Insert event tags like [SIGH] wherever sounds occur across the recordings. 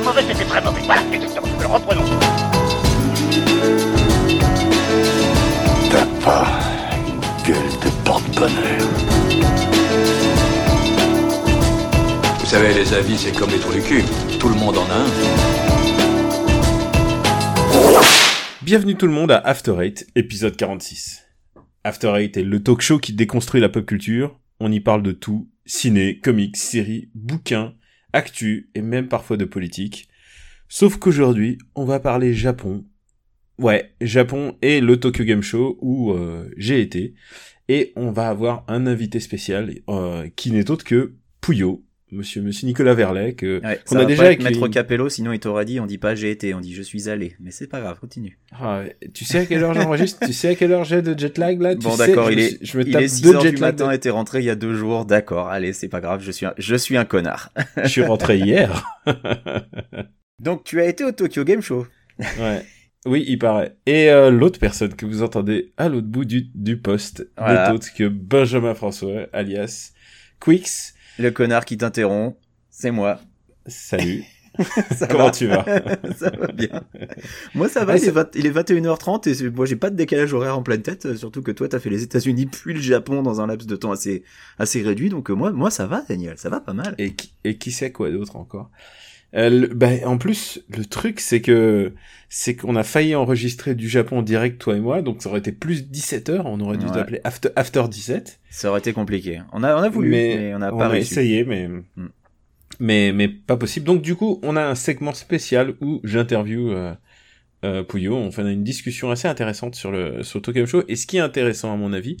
pas mauvais, c'était très mauvais. Voilà, exactement. Alors reprenons. T'as pas une gueule de porte-bonheur. Vous savez, les avis, c'est comme les trous du cul. Tout le monde en a un. Bienvenue tout le monde à After Eight, épisode 46. After Eight est le talk show qui déconstruit la pop culture. On y parle de tout, ciné, comics, séries, bouquins, actu et même parfois de politique. Sauf qu'aujourd'hui, on va parler Japon. Ouais, Japon et le Tokyo Game Show où euh, j'ai été. Et on va avoir un invité spécial euh, qui n'est autre que Pouillot, Monsieur, Monsieur Nicolas Verlet, que Ouais, qu'on a déjà accueilli. Maître Capello, sinon il t'aurait dit, on dit pas j'ai été, on dit je suis allé. Mais c'est pas grave, continue. Ah, tu sais à quelle heure j'enregistre Tu sais à quelle heure j'ai de jet lag là? Bon d'accord, je il est, je me il tape est 6 deux heures jet du matin t'es rentré il y a deux jours, d'accord, allez, c'est pas grave, je suis un, je suis un connard. [LAUGHS] Je suis rentré hier. [LAUGHS] Donc tu as été au Tokyo Game Show. ouais. Oui, il paraît. Et euh, l'autre personne que vous entendez à l'autre bout du, du poste Voilà. n'est autre que Benjamin François, alias Quix. Le connard qui t'interrompt, c'est moi. Salut. [LAUGHS] Ça Comment va tu vas? [LAUGHS] Ça va bien. Moi ça va, Ouais, il, est c'est- vingt- il est 21h30 et moi j'ai pas de décalage horaire en pleine tête, surtout que toi t'as fait les États-Unis puis le Japon dans un laps de temps assez, assez réduit, donc euh, moi, moi ça va Daniel, ça va pas mal. et, qui- et qui sait quoi d'autre encore? Euh, le- ben, en plus, le truc, c'est que c'est qu'on a failli enregistrer du Japon en direct, toi et moi, donc ça aurait été plus 17 heures, on aurait dû Ouais. s'appeler After, After 17. Ça aurait été compliqué. On a, on a voulu, mais, on n'a pas réussi. essayé, mais, mais, mais pas possible. Donc du coup, on a un segment spécial où j'interview euh, euh, Pouillot. On fait une discussion assez intéressante sur le sur Tokyo Show. Et ce qui est intéressant à mon avis,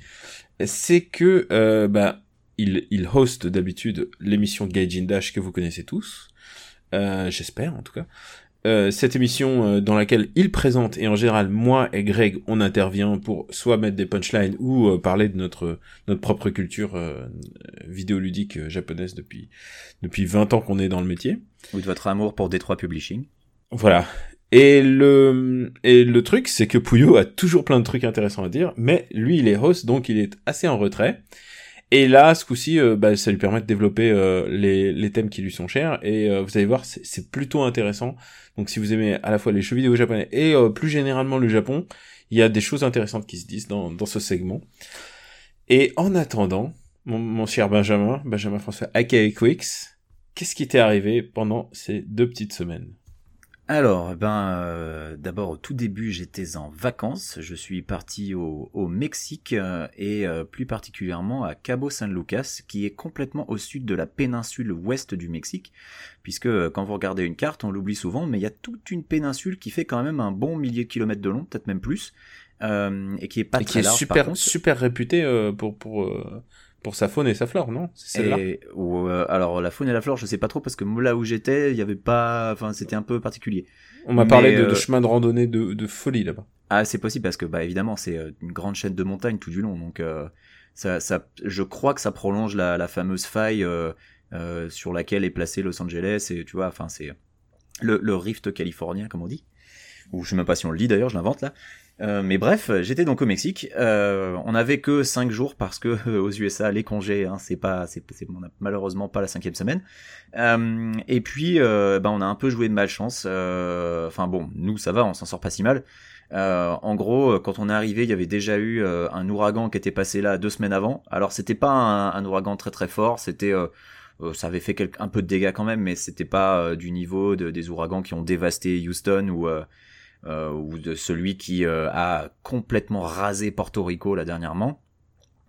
c'est que euh, bah il il host d'habitude l'émission Gaijin Dash que vous connaissez tous. Euh, J'espère en tout cas. Euh, cette émission euh, dans laquelle il présente et en général moi et Greg on intervient pour soit mettre des punchlines ou parler de notre notre propre culture vidéoludique japonaise depuis depuis 20 ans qu'on est dans le métier. Ou de votre amour pour Détroit Publishing. Voilà. Et le et le truc c'est que Puyo a toujours plein de trucs intéressants à dire, mais lui il est host donc il est assez en retrait. Et là, ce coup-ci, euh, bah, ça lui permet de développer euh, les, thèmes qui lui sont chers. Et euh, vous allez voir, c'est plutôt intéressant. Donc si vous aimez à la fois les jeux vidéo japonais et plus généralement le Japon, il y a des choses intéressantes qui se disent dans, ce segment. Et en attendant, mon, cher Benjamin, Benjamin François, aka Quix, qu'est-ce qui t'est arrivé pendant ces deux petites semaines? Alors, ben, euh, d'abord, au tout début, j'étais en vacances. Je suis parti au, au Mexique euh, et euh, plus particulièrement à Cabo San Lucas, qui est complètement au sud de la péninsule ouest du Mexique. Puisque euh, quand vous regardez une carte, on l'oublie souvent, mais il y a toute une péninsule qui fait quand même un bon millier de kilomètres de long, peut-être même plus, euh, et qui est pas et très qui est large. super par super réputé euh, pour pour euh, pour sa faune et sa flore, non? C'est celle-là. Euh, alors la faune et la flore, je sais pas trop parce que là où j'étais, il y avait pas, enfin c'était un peu particulier. On m'a parlé de, de euh, chemin de randonnée de, de folie là-bas. Ah, c'est possible parce que bah évidemment c'est euh, une grande chaîne de montagnes tout du long, donc euh, ça, ça, je crois que ça prolonge la, la fameuse faille sur laquelle est placé Los Angeles et tu vois, enfin c'est le, le rift californien comme on dit, ou je sais même pas si on le dit d'ailleurs, je l'invente là. Euh, mais bref, j'étais donc au Mexique. Euh, on avait que cinq jours parce que euh, aux USA les congés, hein, c'est pas, c'est, on a malheureusement pas la cinquième semaine. Euh, et puis, ben on a un peu joué de malchance. Enfin bon, nous ça va, on s'en sort pas si mal. En gros, quand on est arrivé, il y avait déjà eu un ouragan qui était passé là deux semaines avant. Alors c'était pas un, ouragan très très fort, c'était ça avait fait un peu de dégâts quand même, mais c'était pas du niveau de- des ouragans qui ont dévasté Houston ou ou de celui qui euh, a complètement rasé Porto Rico là dernièrement,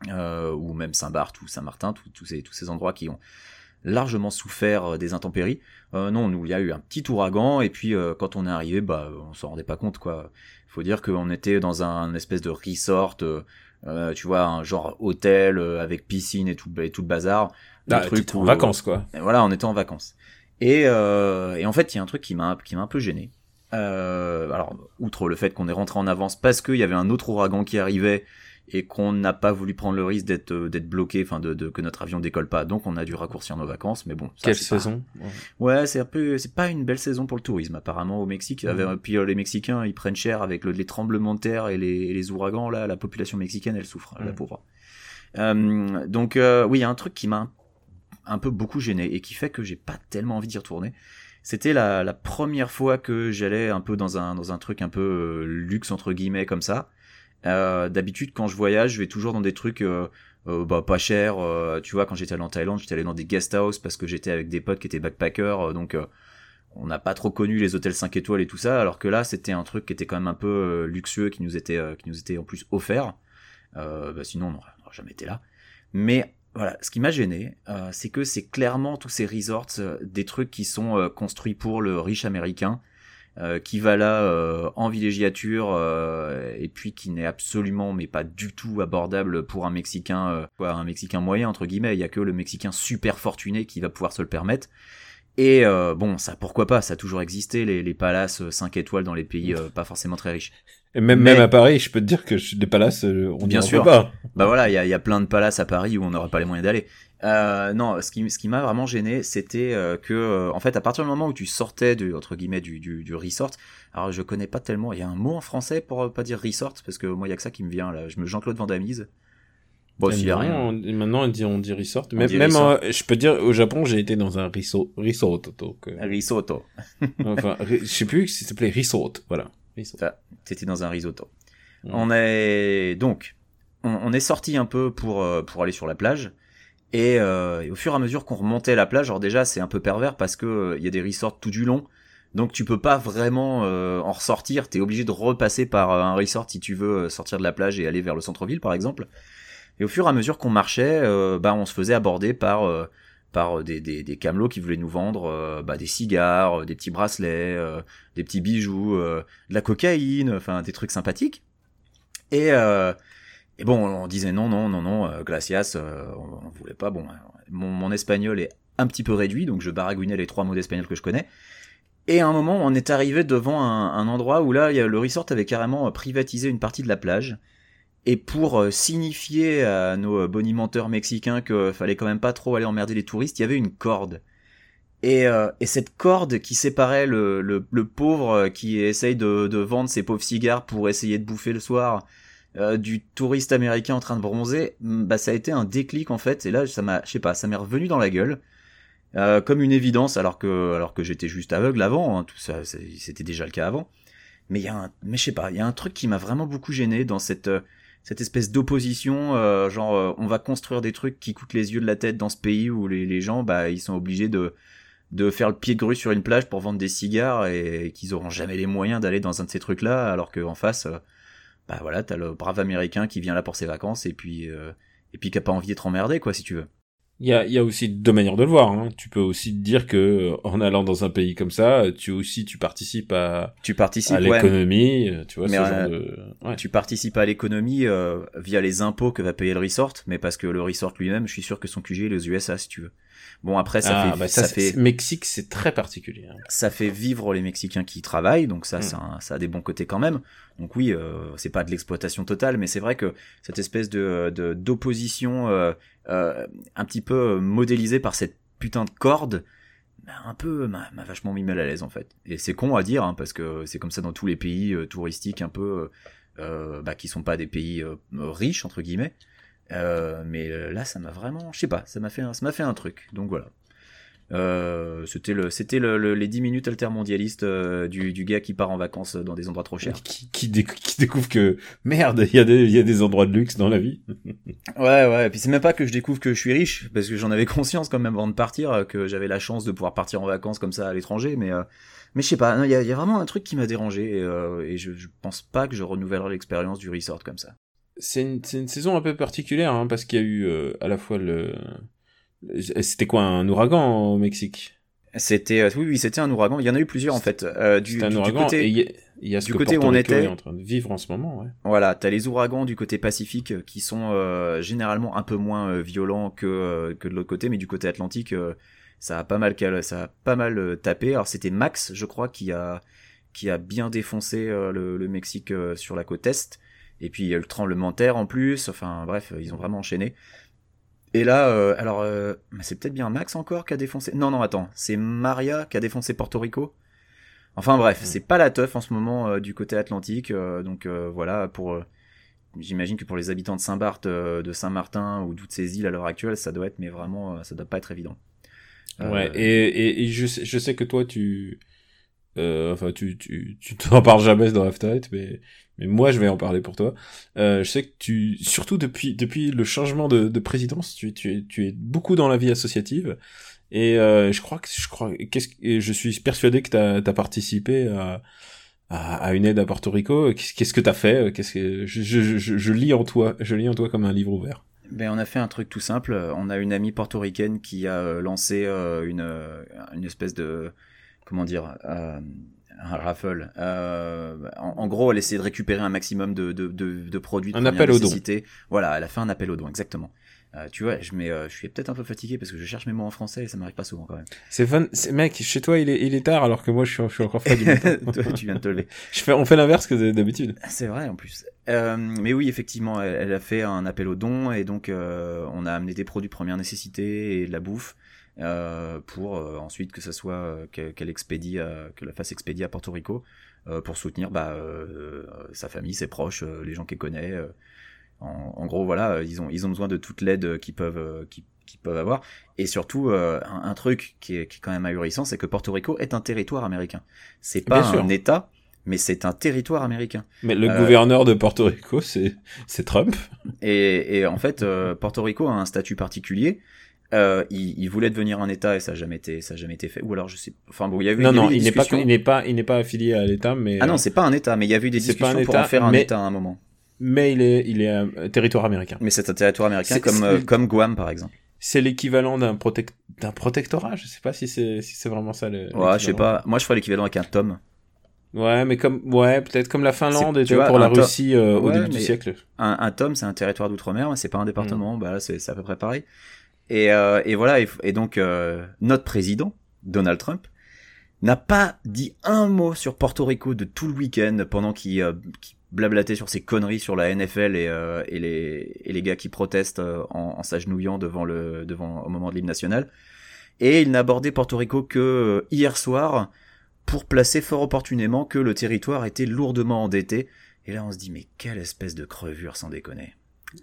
euh, ou même Saint-Barth ou Saint-Martin, tous ces tous ces endroits qui ont largement souffert euh, des intempéries. Euh, non, nous il y a eu un petit ouragan et puis euh, quand on est arrivé, bah on s'en rendait pas compte quoi. Faut dire qu'on était dans un espèce de resort, euh, euh, tu vois, un genre hôtel euh, avec piscine et tout, et tout le bazar. Le Ah, truc t'étais en où- vacances quoi. voilà, on était en vacances. Et, euh, et en fait, il y a un truc qui m'a qui m'a un peu gêné. Euh, alors, outre le fait qu'on est rentré en avance parce qu'il y avait un autre ouragan qui arrivait et qu'on n'a pas voulu prendre le risque d'être euh, d'être bloqué, enfin de, de que notre avion décolle pas, donc on a dû raccourcir nos vacances. Mais bon, ça, Quelle pas- saison? Ouais, c'est un peu, c'est pas une belle saison pour le tourisme apparemment au Mexique. Avec- Puis euh, les Mexicains, ils prennent cher avec le- les tremblements de terre et les, et les ouragans. Là, la population mexicaine, elle souffre, la Mhm. pauvre. Euh, donc euh, oui, il y a un truc qui m'a un peu beaucoup gêné et qui fait que j'ai pas tellement envie d'y retourner. C'était la, la première fois que j'allais un peu dans un dans un truc un peu euh, luxe entre guillemets comme ça. Euh, D'habitude, quand je voyage, je vais toujours dans des trucs euh, euh, bah, pas chers. tu vois, quand j'étais allé en Thaïlande, j'étais allé dans des guest house parce que j'étais avec des potes qui étaient backpackers, euh, donc on n'a pas trop connu les hôtels 5 étoiles et tout ça. Alors que là, c'était un truc qui était quand même un peu luxueux, qui nous était qui nous était en plus offert. Bah, sinon, on n'aurait jamais été là. Mais voilà, ce qui m'a gêné, euh, c'est que c'est clairement tous ces resorts euh, des trucs qui sont euh, construits pour le riche américain, euh, qui va là euh, en villégiature euh, et puis qui n'est absolument mais pas du tout abordable pour un Mexicain, euh, quoi, un Mexicain moyen entre guillemets. Il y a que le Mexicain super fortuné qui va pouvoir se le permettre. Et euh, bon, ça pourquoi pas, ça a toujours existé les, les palaces 5 étoiles dans les pays euh, pas forcément très riches. Et même, Mais- même à Paris, je peux te dire que je- des palaces, euh, on Bien n'y sûr. pas. Bah voilà, il y a, il y a plein de palaces à Paris où on n'aurait pas les moyens d'aller. Euh, non, ce qui, ce qui m'a vraiment gêné, c'était euh, que, en fait, à partir du moment où tu sortais du, entre guillemets, du, du, du resort, alors je connais pas tellement, il y a un mot en français pour pas dire resort, parce que moi, il y a que ça qui me vient, là. Je me Jean-Claude Vandamise. Bon, s'il y a rien. on- maintenant, on dit, on dit resort. On Même, dit même resort. euh, je peux dire, au Japon, j'ai été dans un donc, euh, Risotto. enfin, je sais plus si ça s'appelait resort. Voilà. Ça, T'étais dans un risotto. Ouais. On est donc, on, on est sorti un peu pour euh, pour aller sur la plage. Et, euh, et au fur et à mesure qu'on remontait la plage, alors déjà c'est un peu pervers parce que euh, il y a des resorts tout du long, donc tu peux pas vraiment euh, en ressortir. T'es obligé de repasser par un resort si tu veux sortir de la plage et aller vers le centre-ville par exemple. Et au fur et à mesure qu'on marchait, bah on se faisait aborder par par des, des, des camelots qui voulaient nous vendre euh, bah, des cigares, euh, des petits bracelets, euh, des petits bijoux, euh, de la cocaïne, enfin des trucs sympathiques. Et, euh, et bon, on disait non, non, non, non, euh, glacias, euh, on, on voulait pas. Bon, euh, mon, mon espagnol est un petit peu réduit, donc je baragouinais les trois mots d'espagnol que je connais. Et à un moment, on est arrivé devant un, un endroit où là, le resort avait carrément euh, privatisé une partie de la plage. Et pour euh, signifier à nos euh, bonimenteurs mexicains qu'il fallait quand même pas trop aller emmerder les touristes, il y avait une corde. Et, euh, et cette corde qui séparait le, pauvre qui essaye de, vendre ses pauvres cigares pour essayer de bouffer le soir du touriste américain en train de bronzer, mm, bah ça a été un déclic en fait. Et là, ça m'a, je sais pas, ça m'est revenu dans la gueule comme une évidence, alors que que j'étais juste aveugle avant. hein, tout ça, c'était déjà le cas avant. Mais il y a mais je sais pas, il y a un truc qui m'a vraiment beaucoup gêné dans cette cette espèce d'opposition, euh, genre euh, on va construire des trucs qui coûtent les yeux de la tête dans ce pays où les, gens, bah ils sont obligés de de faire le pied grue sur une plage pour vendre des cigares et, qu'ils auront jamais les moyens d'aller dans un de ces trucs-là, alors qu'en face, euh, bah voilà, t'as le brave américain qui vient là pour ses vacances et puis et puis qui a pas envie d'être emmerdé quoi si tu veux. Il y a, il y a aussi deux manières de le voir. Hein. Tu peux aussi te dire que euh, en allant dans un pays comme ça, tu aussi tu participes à, Tu participes, à ouais, l'économie, euh, tu vois, Mais, ce euh, genre de. Ouais. tu participes à l'économie euh, via les impôts que va payer le resort, mais parce que le resort lui-même, je suis sûr que son QG est les USA si tu veux. Bon après ça Ah, fait bah ça, fait Mexique, c'est très particulier. hein. ça fait vivre les Mexicains qui y travaillent, donc ça, Mm. ça, a- ça a des bons côtés quand même. Donc oui, euh, c'est pas de l'exploitation totale, mais c'est vrai que cette espèce de d'opposition euh, euh, un petit peu modélisée par cette putain de corde, bah, un peu m'a vachement mis mal à l'aise en fait. Et c'est con à dire, hein, parce que c'est comme ça dans tous les pays touristiques un peu bah, qui sont pas des pays riches entre guillemets. Euh, mais euh, là, ça m'a vraiment, je sais pas, ça m'a fait, un- ça m'a fait un truc. Donc voilà. Euh, c'était le, c'était le, le- les 10 minutes altermondialistes euh, du, du gars qui part en vacances dans des endroits trop chers. [LAUGHS] Qui, qui, déc- qui découvre que merde, il y a des, y a des endroits de luxe dans la vie. [LAUGHS] Ouais, ouais. Et puis c'est même pas que je découvre que je suis riche, parce que j'en avais conscience quand même avant de partir, euh, que j'avais la chance de pouvoir partir en vacances comme ça à l'étranger. Mais, euh, mais je sais pas. non, Il y a, il y a vraiment un truc qui m'a dérangé et, euh, et je, je pense pas que je renouvellerai l'expérience du resort comme ça. C'est une, c'est une saison un peu particulière, hein, parce qu'il y a eu euh, à la fois le. C'était quoi, un ouragan au Mexique? C'était, euh, oui, oui, c'était un ouragan. Il y en a eu plusieurs en fait. Euh, du, C'était un du- du ouragan, côté- et y a, il y a ce du que côté où on Rico était- est en train de vivre en ce moment, ouais. Voilà, t'as les ouragans du côté Pacifique euh, qui sont euh, généralement un peu moins violents que que de l'autre côté, mais du côté Atlantique, ça a pas mal ça a pas mal tapé. Alors c'était Max, je crois, qui a qui a bien défoncé le, le Mexique sur la côte est. Et puis il y a eu le tremblement de terre en plus. Enfin bref, ils ont vraiment enchaîné. Et là, euh, alors euh, c'est peut-être bien Max encore qui a défoncé. Non non attends, c'est Maria qui a défoncé Porto Rico. Enfin bref, c'est pas la teuf en ce moment euh, du côté Atlantique. euh, donc euh, voilà pour J'imagine que pour les habitants de Saint-Barth, de Saint-Martin ou toutes ces îles à l'heure actuelle, ça doit être, mais vraiment, ça doit pas être évident. Ouais, et, et, et je, sais, je sais que toi, tu... Euh, enfin, tu tu tu [LAUGHS] t'en parles jamais dans After Eight, mais mais moi, je vais en parler pour toi. Euh, je sais que tu, surtout depuis depuis le changement de, de présidence, tu tu tu es beaucoup dans la vie associative. Et euh, je crois que je crois qu'est-ce et je suis persuadé que t'as as participé à, à à une aide à Porto Rico. Qu'est-ce que t'as fait? Qu'est-ce que je, je, je, je lis en toi, je lis en toi comme un livre ouvert. Ben, on a fait un truc tout simple. On a une amie portoricaine qui a lancé euh, une, une espèce de. Comment dire euh, Un raffle. Euh, en, en gros, elle essaie de récupérer un maximum de, de, de, de produits de Un première appel aux dons. nécessité. Voilà, elle a fait un appel aux dons, exactement. Euh, tu vois, je, mets, euh, je suis peut-être un peu fatigué parce que je cherche mes mots en français et ça m'arrive pas souvent quand même. C'est fun, c'est- mec. Chez toi, il est il est tard alors que moi, je suis je suis encore du matin. [LAUGHS] Toi, tu viens de te lever. Je fais on fait l'inverse que d'habitude. C'est vrai en plus. Euh, mais oui, effectivement, elle, elle a fait un appel aux dons et donc euh, on a amené des produits de première nécessité et de la bouffe pour euh, ensuite que ça soit euh, que- qu'elle expédie, à- que la fasse expédier à Porto Rico euh, pour soutenir bah, euh, sa famille, ses proches, euh, les gens qu'elle connaît. euh. En, en gros, voilà, euh, ils ont ils ont besoin de toute l'aide qu'ils peuvent euh, qu'ils peuvent avoir et surtout euh, un, un truc qui est, qui est quand même ahurissant, c'est que Porto Rico est un territoire américain. C'est pas Bien sûr. un État, mais c'est un territoire américain. Mais le Euh, gouverneur de Porto Rico, c'est c'est Trump. Et, et en fait, euh, Porto Rico a un statut particulier. Euh, il, il voulait devenir un État et ça n'a jamais été, ça a jamais été fait. Ou alors je sais. Enfin bon, il y avait. Non il y avait non, des il n'est pas il n'est pas il n'est pas affilié à l'État, mais Ah non, euh, c'est pas un État, mais il y a eu des discussions pour en faire un mais- État à un moment. mais il est il est un territoire américain. Mais c'est un territoire américain comme euh, comme Guam par exemple. C'est l'équivalent d'un protect d'un protectorat. Je sais pas si c'est si c'est vraiment ça le. Ouais, je sais pas. Moi, je ferais l'équivalent avec un tome. Ouais, mais comme ouais, peut-être comme la Finlande tu tu vois, pour la Russie euh, au début du siècle. Un, un tome, c'est un territoire d'outre-mer, mais c'est pas un département. Mm. Bah là, c'est à peu près pareil. Et, euh, et voilà. Et, donc euh, notre président, Donald Trump, n'a pas dit un mot sur Porto Rico de tout le week-end pendant qu'il euh, qu'il blablatait sur ses conneries sur la NFL et, euh, et, les, et les gars qui protestent euh, en, en s'agenouillant devant le devant au moment de l'hymne national. Et il n'a abordé Porto Rico que hier soir pour placer fort opportunément que le territoire était lourdement endetté. Et là, on se dit mais quelle espèce de crevure sans déconner.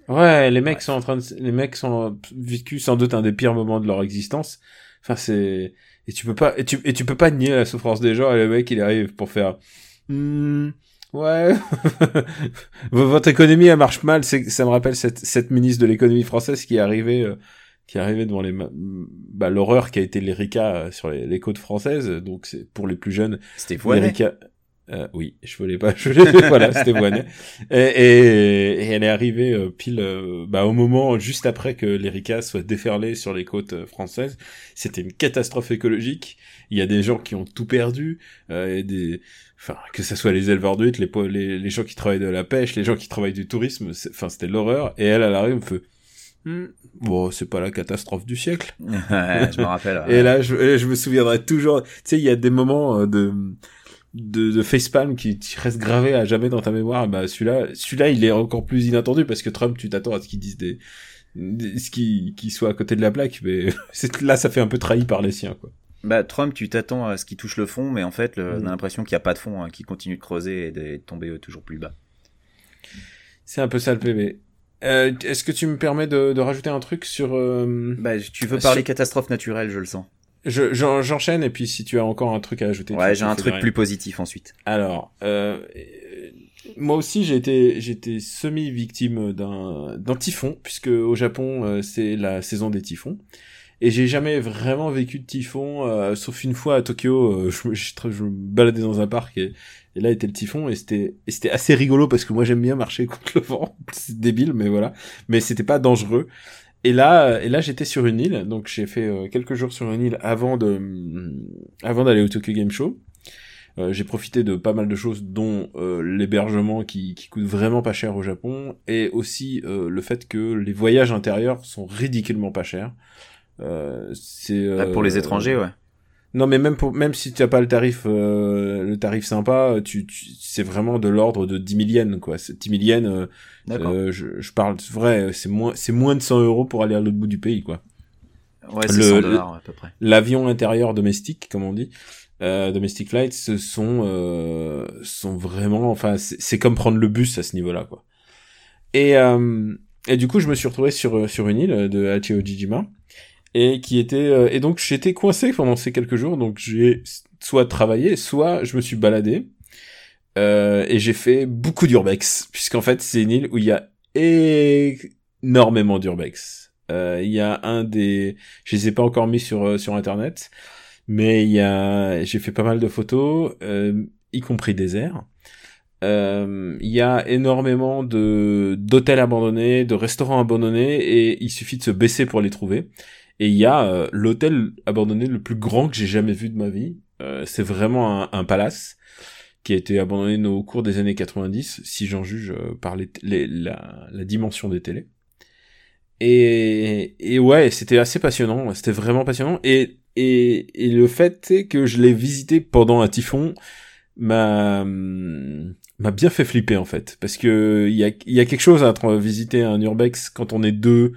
Ouais, les mecs Ouais. sont en train de, les mecs sont vécu sans doute un des pires moments de leur existence. Enfin, c'est, et tu peux pas, et tu, et tu peux pas nier la souffrance des gens, et le mec, il arrive pour faire, Hmm, ouais, [LAUGHS] votre économie, elle marche mal, c'est, ça me rappelle cette, cette ministre de l'économie française qui est arrivée, euh, qui est arrivée devant les, bah, l'horreur qui a été l'Erika euh, sur les, les côtes françaises, donc c'est, pour les plus jeunes, C'était. L'Erika- euh, oui, je voulais pas, [LAUGHS] je voulais, voilà, c'était Voinet. Et, et, et elle est arrivée euh, pile, euh, bah, au moment juste après que l'Erika soit déferlée sur les côtes euh, françaises. C'était une catastrophe écologique. Il y a des gens qui ont tout perdu, euh, et des, enfin, que ce soit les éleveurs d'huîtres, les, les, les gens qui travaillent de la pêche, les gens qui travaillent du tourisme. Enfin, c'était l'horreur. Et elle, elle arrive, me fait, Hmm, bon, c'est pas la catastrophe du siècle. [LAUGHS] Ouais, je me rappelle. Et là, je, je me souviendrai toujours. Tu sais, il y a des moments de de, de facepalm qui, qui restent gravés à jamais dans ta mémoire. Bah celui-là, celui-là, il est encore plus inattendu parce que Trump, tu t'attends à ce qu'il dise des, des- ce qui qui soit à côté de la plaque, mais [LAUGHS] là, ça fait un peu trahi par les siens, quoi. Bah, Trump, tu t'attends à ce qu'il touche le fond, mais en fait, le- Mm. on a l'impression qu'il n'y a pas de fond, hein, qu'il continue de creuser et de, tomber euh, toujours plus bas. C'est un peu ça le PV. Euh, Est-ce que tu me permets de, de rajouter un truc sur euh, Bah, tu veux parler sur- catastrophe naturelle, je le sens. Je- j'en- J'enchaîne et puis si tu as encore un truc à ajouter. Ouais, j'ai un truc plus positif ensuite. Alors, euh, moi aussi j'ai été été semi victime d'un d'un typhon puisque au Japon euh, c'est la saison des typhons et j'ai jamais vraiment vécu de typhon euh, sauf une fois à Tokyo euh, je, me- je, je me baladais dans un parc et, et là était le typhon et c'était et c'était assez rigolo parce que moi j'aime bien marcher contre le vent [LAUGHS] c'est débile mais voilà mais c'était pas dangereux et là et là j'étais sur une île donc j'ai fait euh, quelques jours sur une île avant de avant d'aller au Tokyo Game Show euh, j'ai profité de pas mal de choses, dont euh, l'hébergement qui, qui coûte vraiment pas cher au Japon, et aussi le fait que les voyages intérieurs sont ridiculement pas chers. C'est Ah, pour les étrangers, ouais. Non, mais même pour même si tu as pas le tarif euh, le tarif sympa, tu, tu c'est vraiment de l'ordre de 10 000 yens quoi. C'est 10 000 yens. euh, euh, je, je parle vrai, c'est moins c'est moins de 100 euros pour aller à l'autre bout du pays quoi ouais, c'est le- 100 le- dollars à peu près. l'avion intérieur domestique, comme on dit, euh, domestic flights, ce sont euh, sont vraiment, enfin, c'est c'est comme prendre le bus à ce niveau-là, quoi. Et euh, et du coup, je me suis retrouvé sur sur une île de Hachiojijima et qui était euh, et donc j'étais coincé pendant ces quelques jours donc j'ai soit travaillé soit je me suis baladé euh, et j'ai fait beaucoup d'urbex puisqu'en fait c'est une île où il y a énormément d'urbex euh, il y a un des je les ai pas encore mis sur euh, sur internet mais il y a j'ai fait pas mal de photos euh, y compris désert euh, il y a énormément de d'hôtels abandonnés, de restaurants abandonnés, et il suffit de se baisser pour les trouver. Et il y a euh, l'hôtel abandonné le plus grand que j'ai jamais vu de ma vie. Euh, c'est vraiment un, un, palace qui a été abandonné au cours des années 90, si j'en juge euh, par les, les, la, la, dimension des télés. Et, et ouais, c'était assez passionnant, c'était vraiment passionnant. Et, et, et le fait que je l'ai visité pendant un typhon m'a m'a bien fait flipper en fait parce que il y a y a quelque chose à visiter un urbex quand on est deux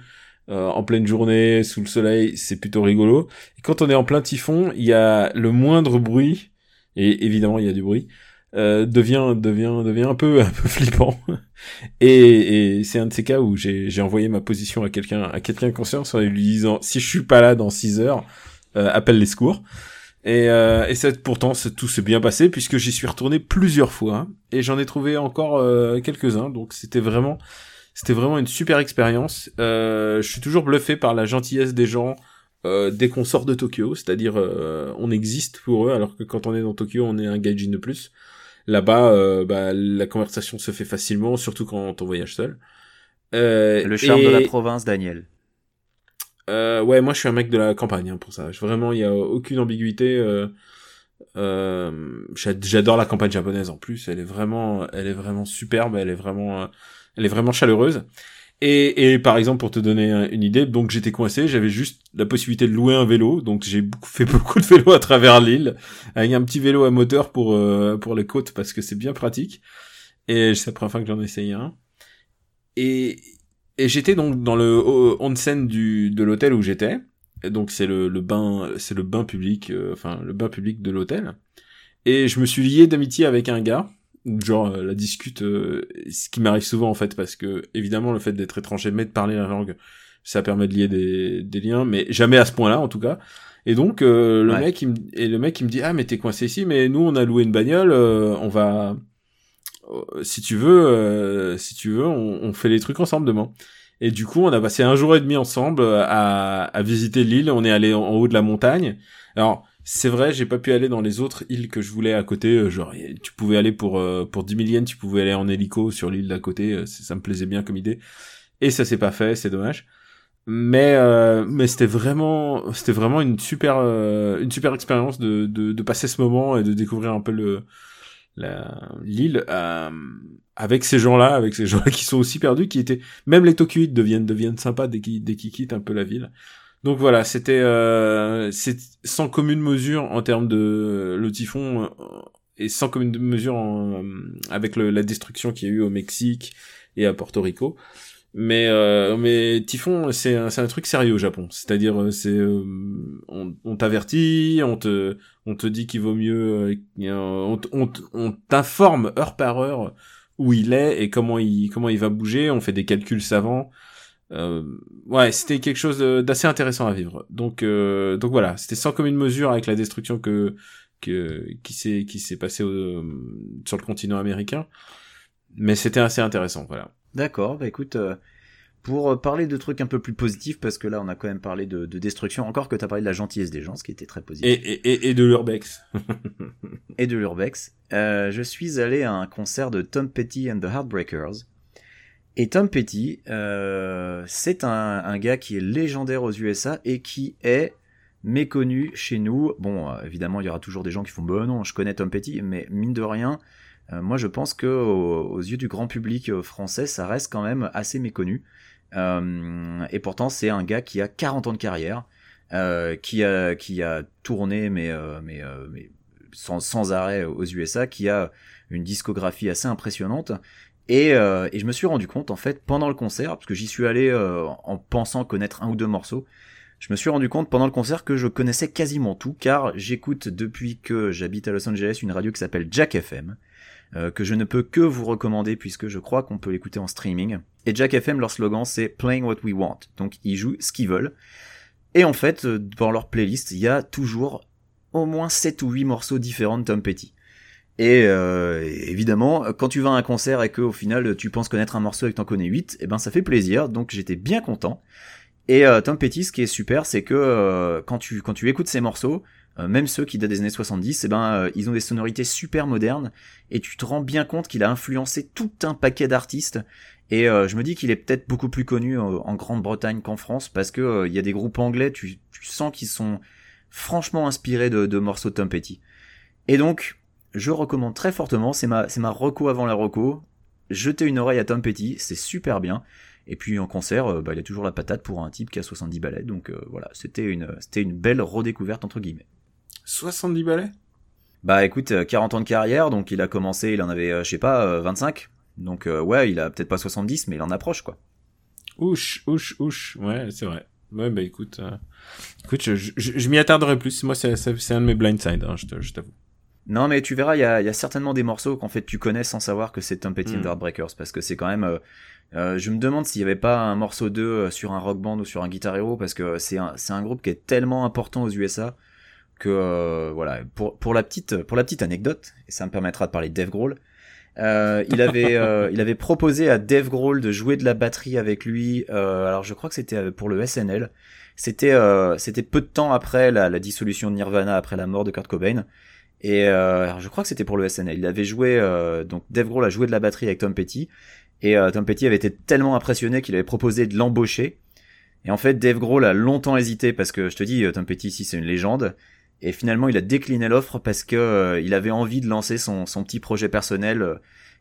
euh, en pleine journée sous le soleil c'est plutôt rigolo. Et quand on est en plein typhon il y a le moindre bruit et évidemment il y a du bruit euh, devient devient devient un peu [LAUGHS] un peu flippant. Et, et c'est un de ces cas où j'ai envoyé ma position à quelqu'un à quelqu'un conscience en lui disant si je suis pas là dans 6 heures euh, appelle les secours et, euh, et ça, pourtant, tout s'est bien passé puisque j'y suis retourné plusieurs fois et j'en ai trouvé encore euh, quelques-uns. Donc c'était vraiment, c'était vraiment une super expérience. Euh, je suis toujours bluffé par la gentillesse des gens euh, dès qu'on sort de Tokyo, c'est-à-dire euh, on existe pour eux alors que quand on est dans Tokyo, on est un gaijin de plus. Là-bas, euh, bah, la conversation se fait facilement, surtout quand on voyage seul. Le charme et... de la province, Daniel. Euh, ouais, moi je suis un mec de la campagne hein, pour ça. Vraiment, il y a aucune ambiguïté. Euh, euh, J'adore la campagne japonaise en plus. Elle est vraiment, elle est vraiment superbe. Elle est vraiment, elle est vraiment chaleureuse. Et, et par exemple, pour te donner une idée, donc j'étais coincé, j'avais juste la possibilité de louer un vélo, donc j'ai [LAUGHS] fait beaucoup de vélo à travers l'île, avec un petit vélo à moteur pour euh, pour les côtes parce que c'est bien pratique. Et c'est la première fois que j'en essaye un. Et et j'étais donc dans le onsen du de l'hôtel où j'étais. Donc c'est le, le bain c'est le bain public euh, enfin le bain public de l'hôtel. Et je me suis lié d'amitié avec un gars genre euh, la discute euh, ce qui m'arrive souvent en fait parce que évidemment le fait d'être étranger mais de parler la langue ça permet de lier des, des liens mais jamais à ce point-là en tout cas. Et donc euh, le Ouais. mec il me, et le mec il me dit ah mais t'es coincé ici mais nous on a loué une bagnole euh, on va euh, si tu veux euh, si tu veux on, on fait les trucs ensemble demain. Et du coup on a passé un jour et demi ensemble à, à visiter l'île. On est allé en, en haut de la montagne. Alors c'est vrai, j'ai pas pu aller dans les autres îles que je voulais à côté. euh, Genre, tu pouvais aller pour euh, pour 10 000 yens, tu pouvais aller en hélico sur l'île d'à côté. euh, Ça me plaisait bien comme idée. Et ça s'est pas fait, c'est dommage. Mais euh, mais c'était vraiment c'était vraiment une super euh, une super expérience de, de de passer ce moment et de découvrir un peu le l'île euh, avec ces gens-là, avec ces gens-là qui sont aussi perdus, qui étaient même les Tokyoïdes deviennent deviennent sympas dès qu'ils dès qu'ils quittent un peu la ville. Donc voilà, c'était euh, sans commune mesure en termes de le typhon euh, et sans commune mesure en, avec la destruction qu'il y a eu au Mexique et à Porto Rico. Mais euh, typhon c'est un, truc sérieux au Japon. C'est-à-dire euh, c'est euh, on, t'avertit, on te dit qu'il vaut mieux euh, on t'informe heure par heure où il est et comment il comment il va bouger, on fait des calculs savants. Euh, ouais, c'était quelque chose d'assez intéressant à vivre. Donc, euh, donc voilà, c'était sans commune mesure avec la destruction que, que qui s'est qui s'est passée au- sur le continent américain, mais c'était assez intéressant. Voilà. D'accord, bah écoute, euh, pour euh, parler de trucs un peu plus positifs, parce que là on a quand même parlé de, de destruction, encore que t'as parlé de la gentillesse des gens, ce qui était très positif, Et, et, et, et de l'urbex. [LAUGHS] et, de l'urbex, euh, je suis allé à un concert de Tom Petty and the Heartbreakers. Et Tom Petty, euh, c'est un, gars qui est légendaire aux USA et qui est méconnu chez nous. Bon, euh, évidemment, il y aura toujours des gens qui font bah non, je connais Tom Petty, mais mine de rien, euh, moi je pense que aux, yeux du grand public français, ça reste quand même assez méconnu. Et pourtant, c'est un gars qui a 40 ans de carrière, qui a tourné sans arrêt aux USA, qui a une discographie assez impressionnante. Et, euh, et je me suis rendu compte en fait pendant le concert, parce que j'y suis allé euh, en pensant connaître un ou deux morceaux, je me suis rendu compte pendant le concert que je connaissais quasiment tout, car j'écoute depuis que j'habite à Los Angeles une radio qui s'appelle Jack FM, euh, que je ne peux que vous recommander puisque je crois qu'on peut l'écouter en streaming. Et Jack FM, leur slogan c'est Playing What We Want, donc ils jouent ce qu'ils veulent. Et en fait, dans leur playlist, il y a toujours au moins 7 ou 8 morceaux différents de Tom Petty. Et euh, évidemment, quand tu vas à un concert et que au final tu penses connaître un morceau et que t'en connais 8, eh ben ça fait plaisir, donc j'étais bien content. Et euh, Tom Petty, ce qui est super, c'est que euh, quand tu quand tu écoutes ces morceaux, euh, même ceux qui datent des années 70, eh ben ils ont des sonorités super modernes et tu te rends bien compte qu'il a influencé tout un paquet d'artistes. Et je me dis qu'il est peut-être beaucoup plus connu en Grande-Bretagne qu'en France parce que il y a des groupes anglais, tu, tu sens qu'ils sont franchement inspirés de, de morceaux de Tom Petty. Et donc, je recommande très fortement, c'est ma, c'est ma reco avant la reco. Jetez une oreille à Tom Petty, c'est super bien. Et puis en concert, euh, bah, il y a toujours la patate pour un type qui a 70 balais. Donc euh, voilà, c'était une, c'était une belle redécouverte entre guillemets. 70 balais? Bah écoute, euh, 40 ans de carrière, donc il a commencé, il en avait, euh, je sais pas, euh, 25. Donc euh, ouais, il a peut-être pas 70, mais il en approche quoi. Ouch, ouch, ouch. Ouais, c'est vrai. Ouais, bah écoute, euh, écoute, je, je, je m'y attarderai plus. Moi, c'est, c'est, un de mes blindside, hein, je t'avoue. Non, mais tu verras, il y a, il y a certainement des morceaux qu'en fait tu connais sans savoir que c'est Tom Petty Mm. and the Heartbreakers, parce que c'est quand même. euh, euh, je me demande s'il y avait pas un morceau 2 euh, sur un rock band ou sur un Guitar Hero, parce que c'est un, c'est un groupe qui est tellement important aux USA que euh, voilà. Pour, pour la petite pour la petite anecdote, et ça me permettra de parler de Dave Grohl. euh, il avait euh, [LAUGHS] il avait proposé à Dave Grohl de jouer de la batterie avec lui. euh, alors je crois que c'était pour le SNL. C'était euh, c'était peu de temps après la, la dissolution de Nirvana, après la mort de Kurt Cobain. Et euh, alors, je crois que c'était pour le SNL. Il avait joué, euh, donc Dave Grohl a joué de la batterie avec Tom Petty. Et euh, Tom Petty avait été tellement impressionné qu'il avait proposé de l'embaucher. Et en fait, Dave Grohl a longtemps hésité parce que je te dis, Tom Petty ici c'est une légende. Et finalement, il a décliné l'offre parce que euh, il avait envie de lancer son, son petit projet personnel euh,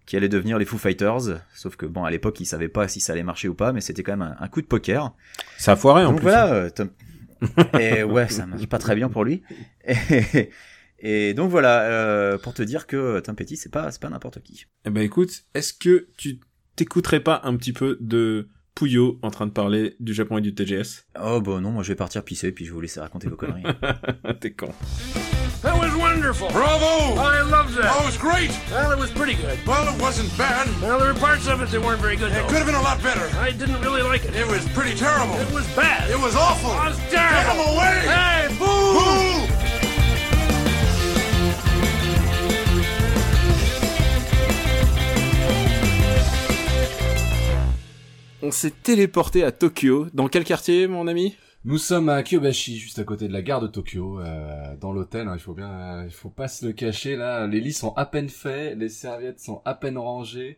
qui allait devenir les Foo Fighters. Sauf que bon, à l'époque, il savait pas si ça allait marcher ou pas, mais c'était quand même un, un coup de poker. Ça a foiré en Donc plus. voilà, euh, Tom... et ouais, ça marche pas très bien pour lui. Et, et donc voilà, euh, pour te dire que Tom Petty, c'est pas, c'est pas n'importe qui. Eh ben écoute, est-ce que tu t'écouterais pas un petit peu de Puyo en train de parler du Japon et du TGS Oh bah non, moi je vais partir pisser puis je vais vous laisser raconter vos conneries. [LAUGHS] T'es con. That was wonderful. Bravo! I loved that. Oh, it was great! Well, it was pretty good. Well, it wasn't bad. Well, there were parts of it that weren't very good. It could have been a lot better. I didn't really like it. It was pretty terrible. It was bad. It was awful. It was Get him terrible. away! Hey, boo! Boo! On s'est téléporté à Tokyo. Dans quel quartier, mon ami? Nous sommes à Kyobashi, juste à côté de la gare de Tokyo, euh, dans l'hôtel. hein, il faut bien, euh, il faut pas se le cacher. Là, les lits sont à peine faits, les serviettes sont à peine rangées.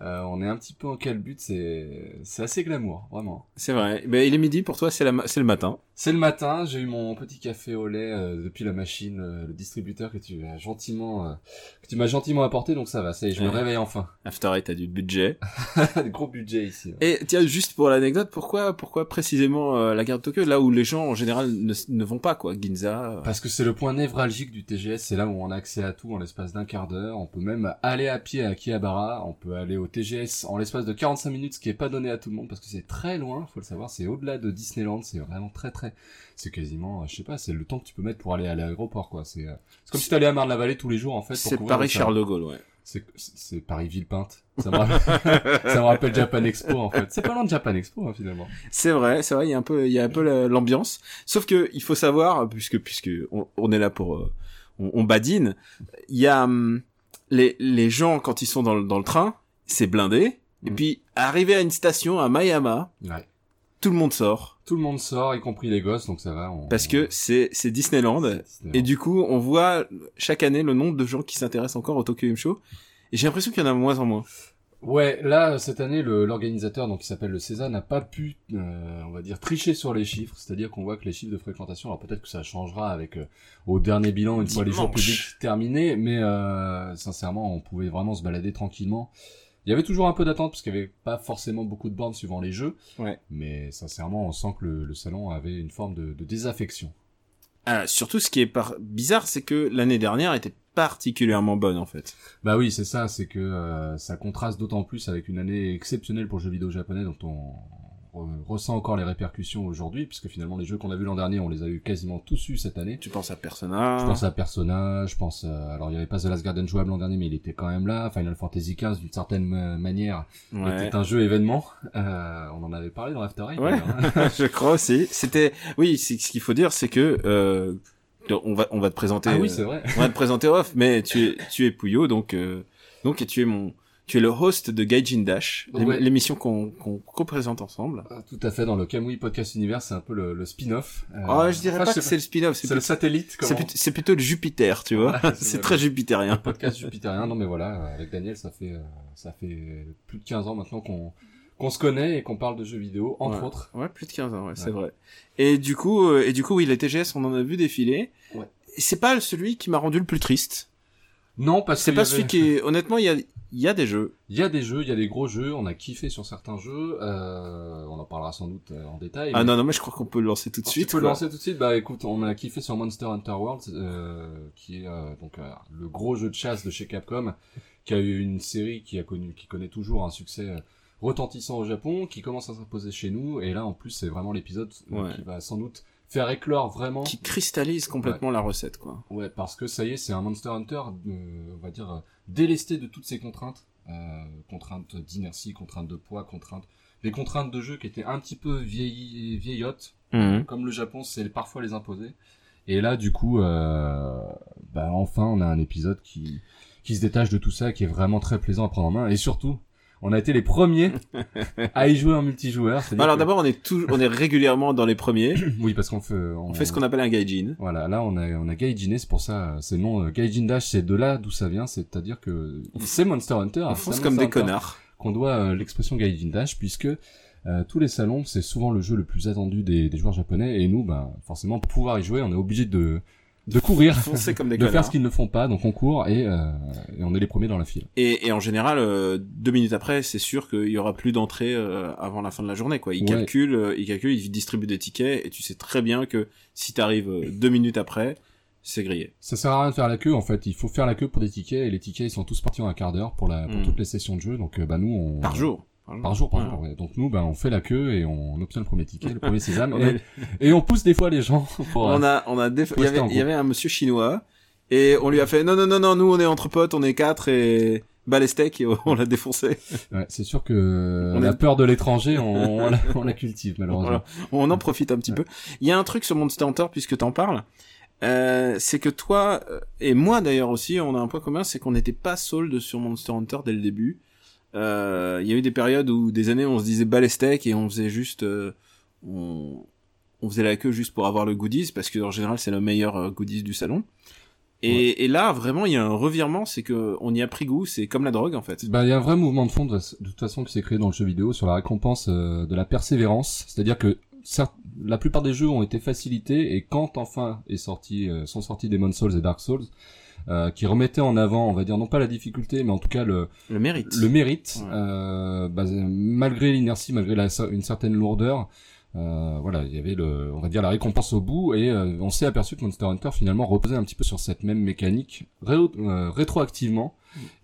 Euh, on est un petit peu en calbut. C'est, c'est assez glamour, vraiment. C'est vrai. Ben, il est midi pour toi, c'est, la le matin. C'est le matin. J'ai eu mon petit café au lait euh, depuis la machine, euh, le distributeur que tu as gentiment, euh, que tu m'as gentiment apporté. Donc ça va. Ça y est, je me réveille enfin. After Eight a du budget. [LAUGHS] Gros budget ici. Et tiens, juste pour l'anecdote, pourquoi, pourquoi précisément euh, la gare de Tokyo, là où les gens en général ne, ne vont pas, quoi, Ginza. euh, Parce que c'est le point névralgique du TGS, c'est là où on a accès à tout en l'espace d'un quart d'heure. On peut même aller à pied à Akihabara, on peut aller au TGS en l'espace de 45 minutes, ce qui est pas donné à tout le monde parce que c'est très loin, faut le savoir, c'est au-delà de Disneyland, c'est vraiment très très, c'est quasiment, euh, je sais pas, c'est le temps que tu peux mettre pour aller à l'aéroport quoi. C'est euh, c'est comme si t'allais à Marne-la-Vallée tous les jours en fait. c'est couvrir le Paris salon. Charles de Gaulle, ouais. C'est c'est Paris Villepinte. Ça me rappelle, [LAUGHS] ça me rappelle Japan Expo en fait. C'est pas loin de Japan Expo hein, finalement. C'est vrai, c'est vrai, il y a un peu, il y a un peu la- l'ambiance. Sauf que il faut savoir, puisque puisque on, on est là pour, euh, on, on badine, il y a hum, les les gens quand ils sont dans le, dans le train, c'est blindé. Et Mm. puis arrivé à une station à Mayama, Ouais. tout le monde sort Tout le monde sort, y compris les gosses, donc ça va. on- parce que c'est c'est Disneyland. Et du coup, on voit chaque année le nombre de gens qui s'intéressent encore au Tokyo Game Show. Et j'ai l'impression qu'il y en a moins en moins. Ouais, là cette année, le- l'organisateur, donc qui s'appelle le César, n'a pas pu, euh, on va dire, tricher sur les chiffres. C'est-à-dire qu'on voit que les chiffres de fréquentation, alors peut-être que ça changera avec euh, au dernier bilan une fois les jours publics terminés, mais euh, sincèrement, on pouvait vraiment se balader tranquillement. Il y avait toujours un peu d'attente parce qu'il y avait pas forcément beaucoup de bornes suivant les jeux. Ouais. Mais sincèrement, on sent que le, le salon avait une forme de, de désaffection. Ah, surtout, ce qui est par... bizarre, c'est que l'année dernière était particulièrement bonne en fait. Bah oui, c'est ça, c'est que euh, ça contraste d'autant plus avec une année exceptionnelle pour le jeu vidéo japonais dont on ressent encore les répercussions aujourd'hui, puisque finalement les jeux qu'on a vus l'an dernier, on les a eu quasiment tous eu cette année. Tu penses à Persona. Je pense à Persona, je pense à... alors il y avait pas The Last Guardian jouable l'an dernier, mais il était quand même là. Final Fantasy XV d'une certaine euh, manière Ouais. était un jeu événement. Euh, on en avait parlé dans l'After Eight, Ouais. d'ailleurs. [LAUGHS] je crois aussi. C'était, oui, ce qu'il faut dire, c'est que euh, on va on va te présenter. ah oui, euh, c'est vrai. on va te présenter off, mais tu es tu es Pouillot, donc euh, donc et tu es mon tu es le host de Gaijin Dash, Ouais. l'émission qu'on qu'on co-présente ensemble. Ah, Tout à fait, dans le Kamui Podcast Universe, c'est un peu le, le spin-off. Euh, Oh, je dirais enfin, pas que c'est le spin-off, c'est c'est le satellite, c'est plutôt, c'est plutôt le Jupiter, tu vois. C'est [LAUGHS] c'est très jupitérien. podcast jupitérien. Non mais voilà, euh, avec Daniel, ça fait euh, ça fait plus de 15 ans maintenant qu'on qu'on se connaît et qu'on parle de jeux vidéo, entre Ouais. autres. Ouais, plus de 15 ans, ouais, c'est Ouais. vrai. Et du coup, euh, et du coup, oui, les TGS, on en a vu défiler. Ouais. C'est pas celui qui m'a rendu le plus triste. Non, parce C'est qu'il pas avait- celui qui est, honnêtement, il y a, il y a des jeux. Il y a des jeux, il y a des gros jeux, on a kiffé sur certains jeux, euh, on en parlera sans doute euh, en détail. Ah mais- non, non, mais je crois qu'on peut le lancer tout de suite. Tu peux quoi. lancer tout de suite. Bah écoute, on a kiffé sur Monster Hunter World, euh, qui est euh, donc euh, le gros jeu de chasse de chez Capcom, qui a eu une série qui a connu, qui connaît toujours un succès euh, retentissant au Japon, qui commence à s'imposer chez nous. Et là, en plus, c'est vraiment l'épisode Ouais. qui va sans doute faire éclore vraiment. Qui cristallise complètement la recette, quoi. Ouais, parce que ça y est, c'est un Monster Hunter, euh, on va dire, délesté de toutes ses contraintes. Euh, contraintes d'inertie, contraintes de poids, contraintes... Des contraintes de jeu qui étaient un petit peu vieilli- vieillottes, comme le Japon c'est parfois les imposer. Et là, du coup, euh, bah, enfin, on a un épisode qui, qui se détache de tout ça, qui est vraiment très plaisant à prendre en main. Et surtout, on a été les premiers [LAUGHS] à y jouer en multijoueur. c'est-à-dire Alors que- d'abord, on est tout, on est régulièrement dans les premiers. [COUGHS] oui, parce qu'on fait, on, On fait ce qu'on appelle un gaijin. Voilà, là on a on a Gaijiné, c'est pour ça, c'est nom euh, Gaijin Dash, c'est de là d'où ça vient, c'est-à-dire que c'est Monster Hunter. On c'est fonce comme Monster des Hunter connards. Qu'on doit euh, l'expression Gaijin Dash, puisque euh, tous les salons, c'est souvent le jeu le plus attendu des, des joueurs japonais, et nous, ben forcément, pour pouvoir y jouer, on est obligé de de courir, [LAUGHS] Foncer comme des de faire ce qu'ils ne font pas, donc on court et, euh, et on est les premiers dans la file. Et, et en général, euh, deux minutes après, c'est sûr qu'il y aura plus d'entrée euh, avant la fin de la journée, quoi. Ils Ouais. calculent, euh, ils calculent, ils distribuent des tickets, et tu sais très bien que si t'arrives euh, deux minutes après, c'est grillé. Ça sert à rien de faire la queue, en fait, il faut faire la queue pour des tickets, et les tickets, ils sont tous partis en un quart d'heure pour la pour Mm. toutes les sessions de jeu, donc euh, bah nous, on... Par jour. Par jour, par Ouais. jour. ouais. Donc nous, ben, on fait la queue et on obtient le premier ticket, le premier [LAUGHS] sésame, et, et on pousse des fois les gens [LAUGHS] pour. On a, on a des... il y avait, il y avait un monsieur chinois, et on lui a fait, non, non, non, non, nous on est entre potes, on est quatre, et bas les steaks, et on l'a défoncé. Ouais, c'est sûr que On la est- peur de l'étranger, on, on la, [LAUGHS] on la cultive malheureusement. Voilà. On en profite un petit peu. Il y a un truc sur Monster Hunter, puisque t'en parles, euh, c'est que toi, euh, et moi d'ailleurs aussi, on a un point commun, c'est qu'on n'était pas sold sur Monster Hunter dès le début. Euh, Il y a eu des périodes où des années on se disait bas les steaks et on faisait juste, euh, on, on faisait la queue juste pour avoir le goodies, parce que en général c'est le meilleur euh, goodies du salon. Et, et là, vraiment, il y a un revirement, c'est que on y a pris goût, c'est comme la drogue en fait. Bah, il y a un vrai mouvement de fond de, de toute façon qui s'est créé dans le jeu vidéo sur la récompense euh, de la persévérance. C'est-à-dire que certes, la plupart des jeux ont été facilités et quand enfin est sorti, sont sortis Demon's Souls et Dark Souls, euh, qui remettaient en avant, on va dire non pas la difficulté, mais en tout cas le, Le mérite. le mérite, Ouais. euh, bah, malgré l'inertie, malgré la, une certaine lourdeur, euh, voilà, il y avait le, on va dire la récompense au bout, et euh, on s'est aperçu que Monster Hunter finalement reposait un petit peu sur cette même mécanique ré- euh, rétroactivement,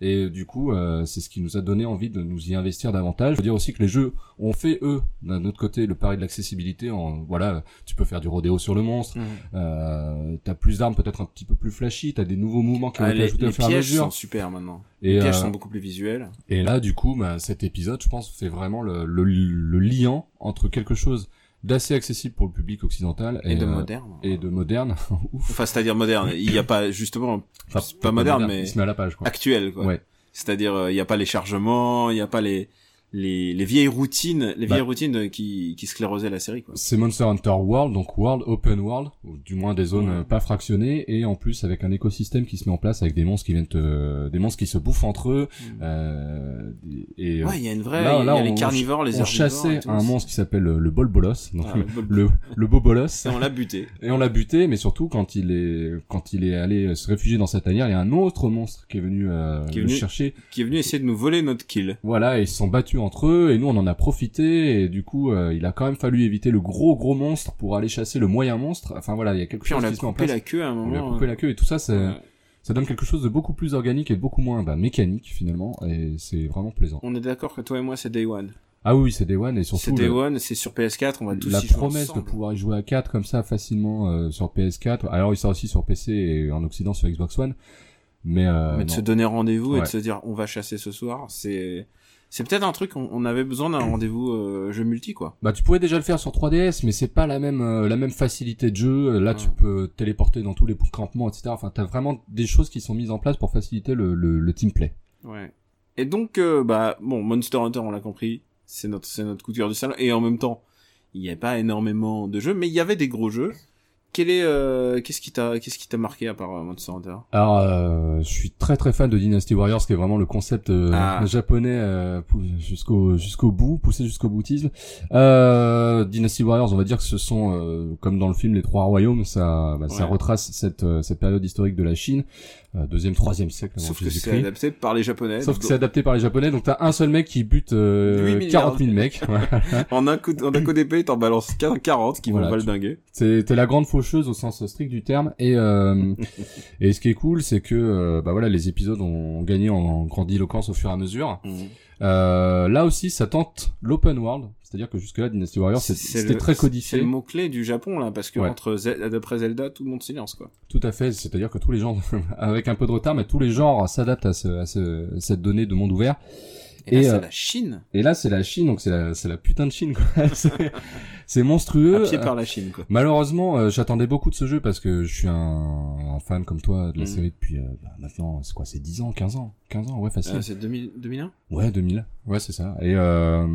et du coup, euh, c'est ce qui nous a donné envie de nous y investir davantage. Faut dire aussi que les jeux ont fait eux, d'un autre côté, le pari de l'accessibilité. En voilà, tu peux faire du rodéo sur le monstre, Mhm. euh, t'as plus d'armes peut-être un petit peu plus flashy, t'as des nouveaux mouvements qui ont Ah, été les, ajoutés les au fur et à pièges mesure. sont super maintenant. Et, Les pièges euh, sont beaucoup plus visuels. et là, du coup, bah, cet épisode, je pense, fait vraiment le, le, le liant entre quelque chose d'assez accessible pour le public occidental Et, de euh, moderne. et de moderne. [LAUGHS] Ouf. Enfin, c'est-à-dire moderne. [LAUGHS] Il n'y a pas, justement, Enfin, pas moderne, mais- Il se met à la page, quoi. actuel, quoi. Ouais. C'est-à-dire, euh, il n'y a pas les chargements, il n'y a pas les, les, les vieilles routines, les Bah. vieilles routines qui, qui sclérosaient la série, quoi. C'est Monster Hunter World, donc World Open World, ou du moins des zones Ouais. pas fractionnées, et en plus avec un écosystème qui se met en place avec des monstres qui viennent te, des monstres qui se bouffent entre eux, euh, et Ouais, il y a une vraie, là- y là, a les on- carnivores, les on chassait un monstre qui s'appelle le, Bolbolos, donc Ah, le, le le, Bobolos. Et on l'a buté. [LAUGHS] Et on l'a buté, mais surtout quand il est quand il est allé se réfugier dans cette tanière, il y a un autre monstre qui est venu euh, Qui est le venu- chercher. Qui est venu essayer de nous voler notre kill. Voilà, et ils se sont battus entre eux, et nous on en a profité, et du coup euh, il a quand même fallu éviter le gros gros monstre pour aller chasser le moyen monstre. Enfin voilà, il y a quelque Puis on chose l'a qui se met en coupé place. la queue à un On moment. lui a coupé la queue et tout ça, c'est ouais. ça donne quelque chose de beaucoup plus organique et beaucoup moins bah, mécanique finalement, et c'est vraiment plaisant. On est d'accord que toi et moi, c'est Day One. Ah oui, c'est Day One et surtout C'est Day le- One, c'est sur PS4, on va tous la y jouer promesse de pouvoir y jouer à 4 comme ça facilement euh, sur PS4. Alors il sort aussi sur PC et en Occident sur Xbox One. Mais, euh, mais de non. se donner rendez-vous et de se dire on va chasser ce soir, c'est c'est peut-être un truc on, on avait besoin d'un rendez-vous euh, jeu multi quoi. Bah tu pourrais déjà le faire sur 3DS, mais c'est pas la même euh, la même facilité de jeu. Là tu peux te téléporter dans tous les campements, etc. Enfin t'as vraiment des choses qui sont mises en place pour faciliter le, le, le team play. Ouais. Et donc euh, bah bon Monster Hunter on l'a compris, c'est notre c'est notre coup de cœur du salon et en même temps il n'y a pas énormément de jeux mais il y avait des gros jeux. Quel est euh, qu'est-ce qui t'a qu'est-ce qui t'a marqué à part euh, Monster Hunter? Alors, euh, je suis très très fan de Dynasty Warriors, qui est vraiment le concept euh, Ah. japonais euh, jusqu'au jusqu'au bout, poussé jusqu'au boutisme. Euh, Dynasty Warriors, on va dire que ce sont, euh, comme dans le film Les Trois Royaumes, ça, bah, ça retrace cette cette période historique de la Chine, euh, deuxième, troisième siècle avant Sauf que c'est adapté par les japonais. Sauf que c'est adapté par les Japonais, donc t'as un seul mec qui bute euh, 8 milliards. 40 000 mecs. [LAUGHS] En un coup de- en un coup d'épée t'en balances 40 qui Voilà, vont tu- valdinguer. C'est t'es la grande faucheuse au sens strict du terme. Et euh, [LAUGHS] et ce qui est cool, c'est que euh, bah voilà, les épisodes ont gagné en grandiloquence au fur et à mesure. Euh, là aussi, ça tente l'open world, c'est-à-dire que jusque-là, Dynasty Warriors, c'est- c'était le- très C'est codifié. le mot clé du Japon là, parce que Ouais. entre d'après Zelda, tout le monde silence quoi. Tout à fait. C'est-à-dire que tous les gens, [LAUGHS] avec un peu de retard, mais tous les genres s'adaptent à, ce, à ce- cette donnée de monde ouvert. Et, là, c'est euh, la Chine, Et là, c'est la Chine, donc c'est la, c'est la putain de Chine, quoi. [LAUGHS] C'est- monstrueux. à pied par la Chine quoi. Malheureusement, euh, j'attendais beaucoup de ce jeu parce que je suis un, un fan comme toi de la Mhm. série depuis euh, bah, maintenant, c'est quoi, c'est 10 ans, 15 ans, 15 ans, ouais, facile. Euh, c'est 2000 2001 Ouais, 2000. Ouais, c'est ça. Et euh,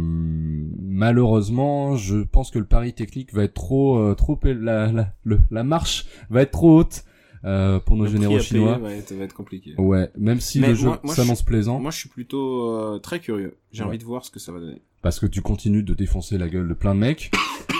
malheureusement, je pense que le pari technique va être trop, euh, trop la, la, le- la marche va être trop haute euh, pour nos Le généraux payer, chinois. ouais, ça va être compliqué. Ouais, même si Mais le jeu s'annonce plaisant, Moi, je suis plutôt euh, très curieux. J'ai Ouais. envie de voir ce que ça va donner. parce que tu continues de défoncer la gueule de plein de mecs.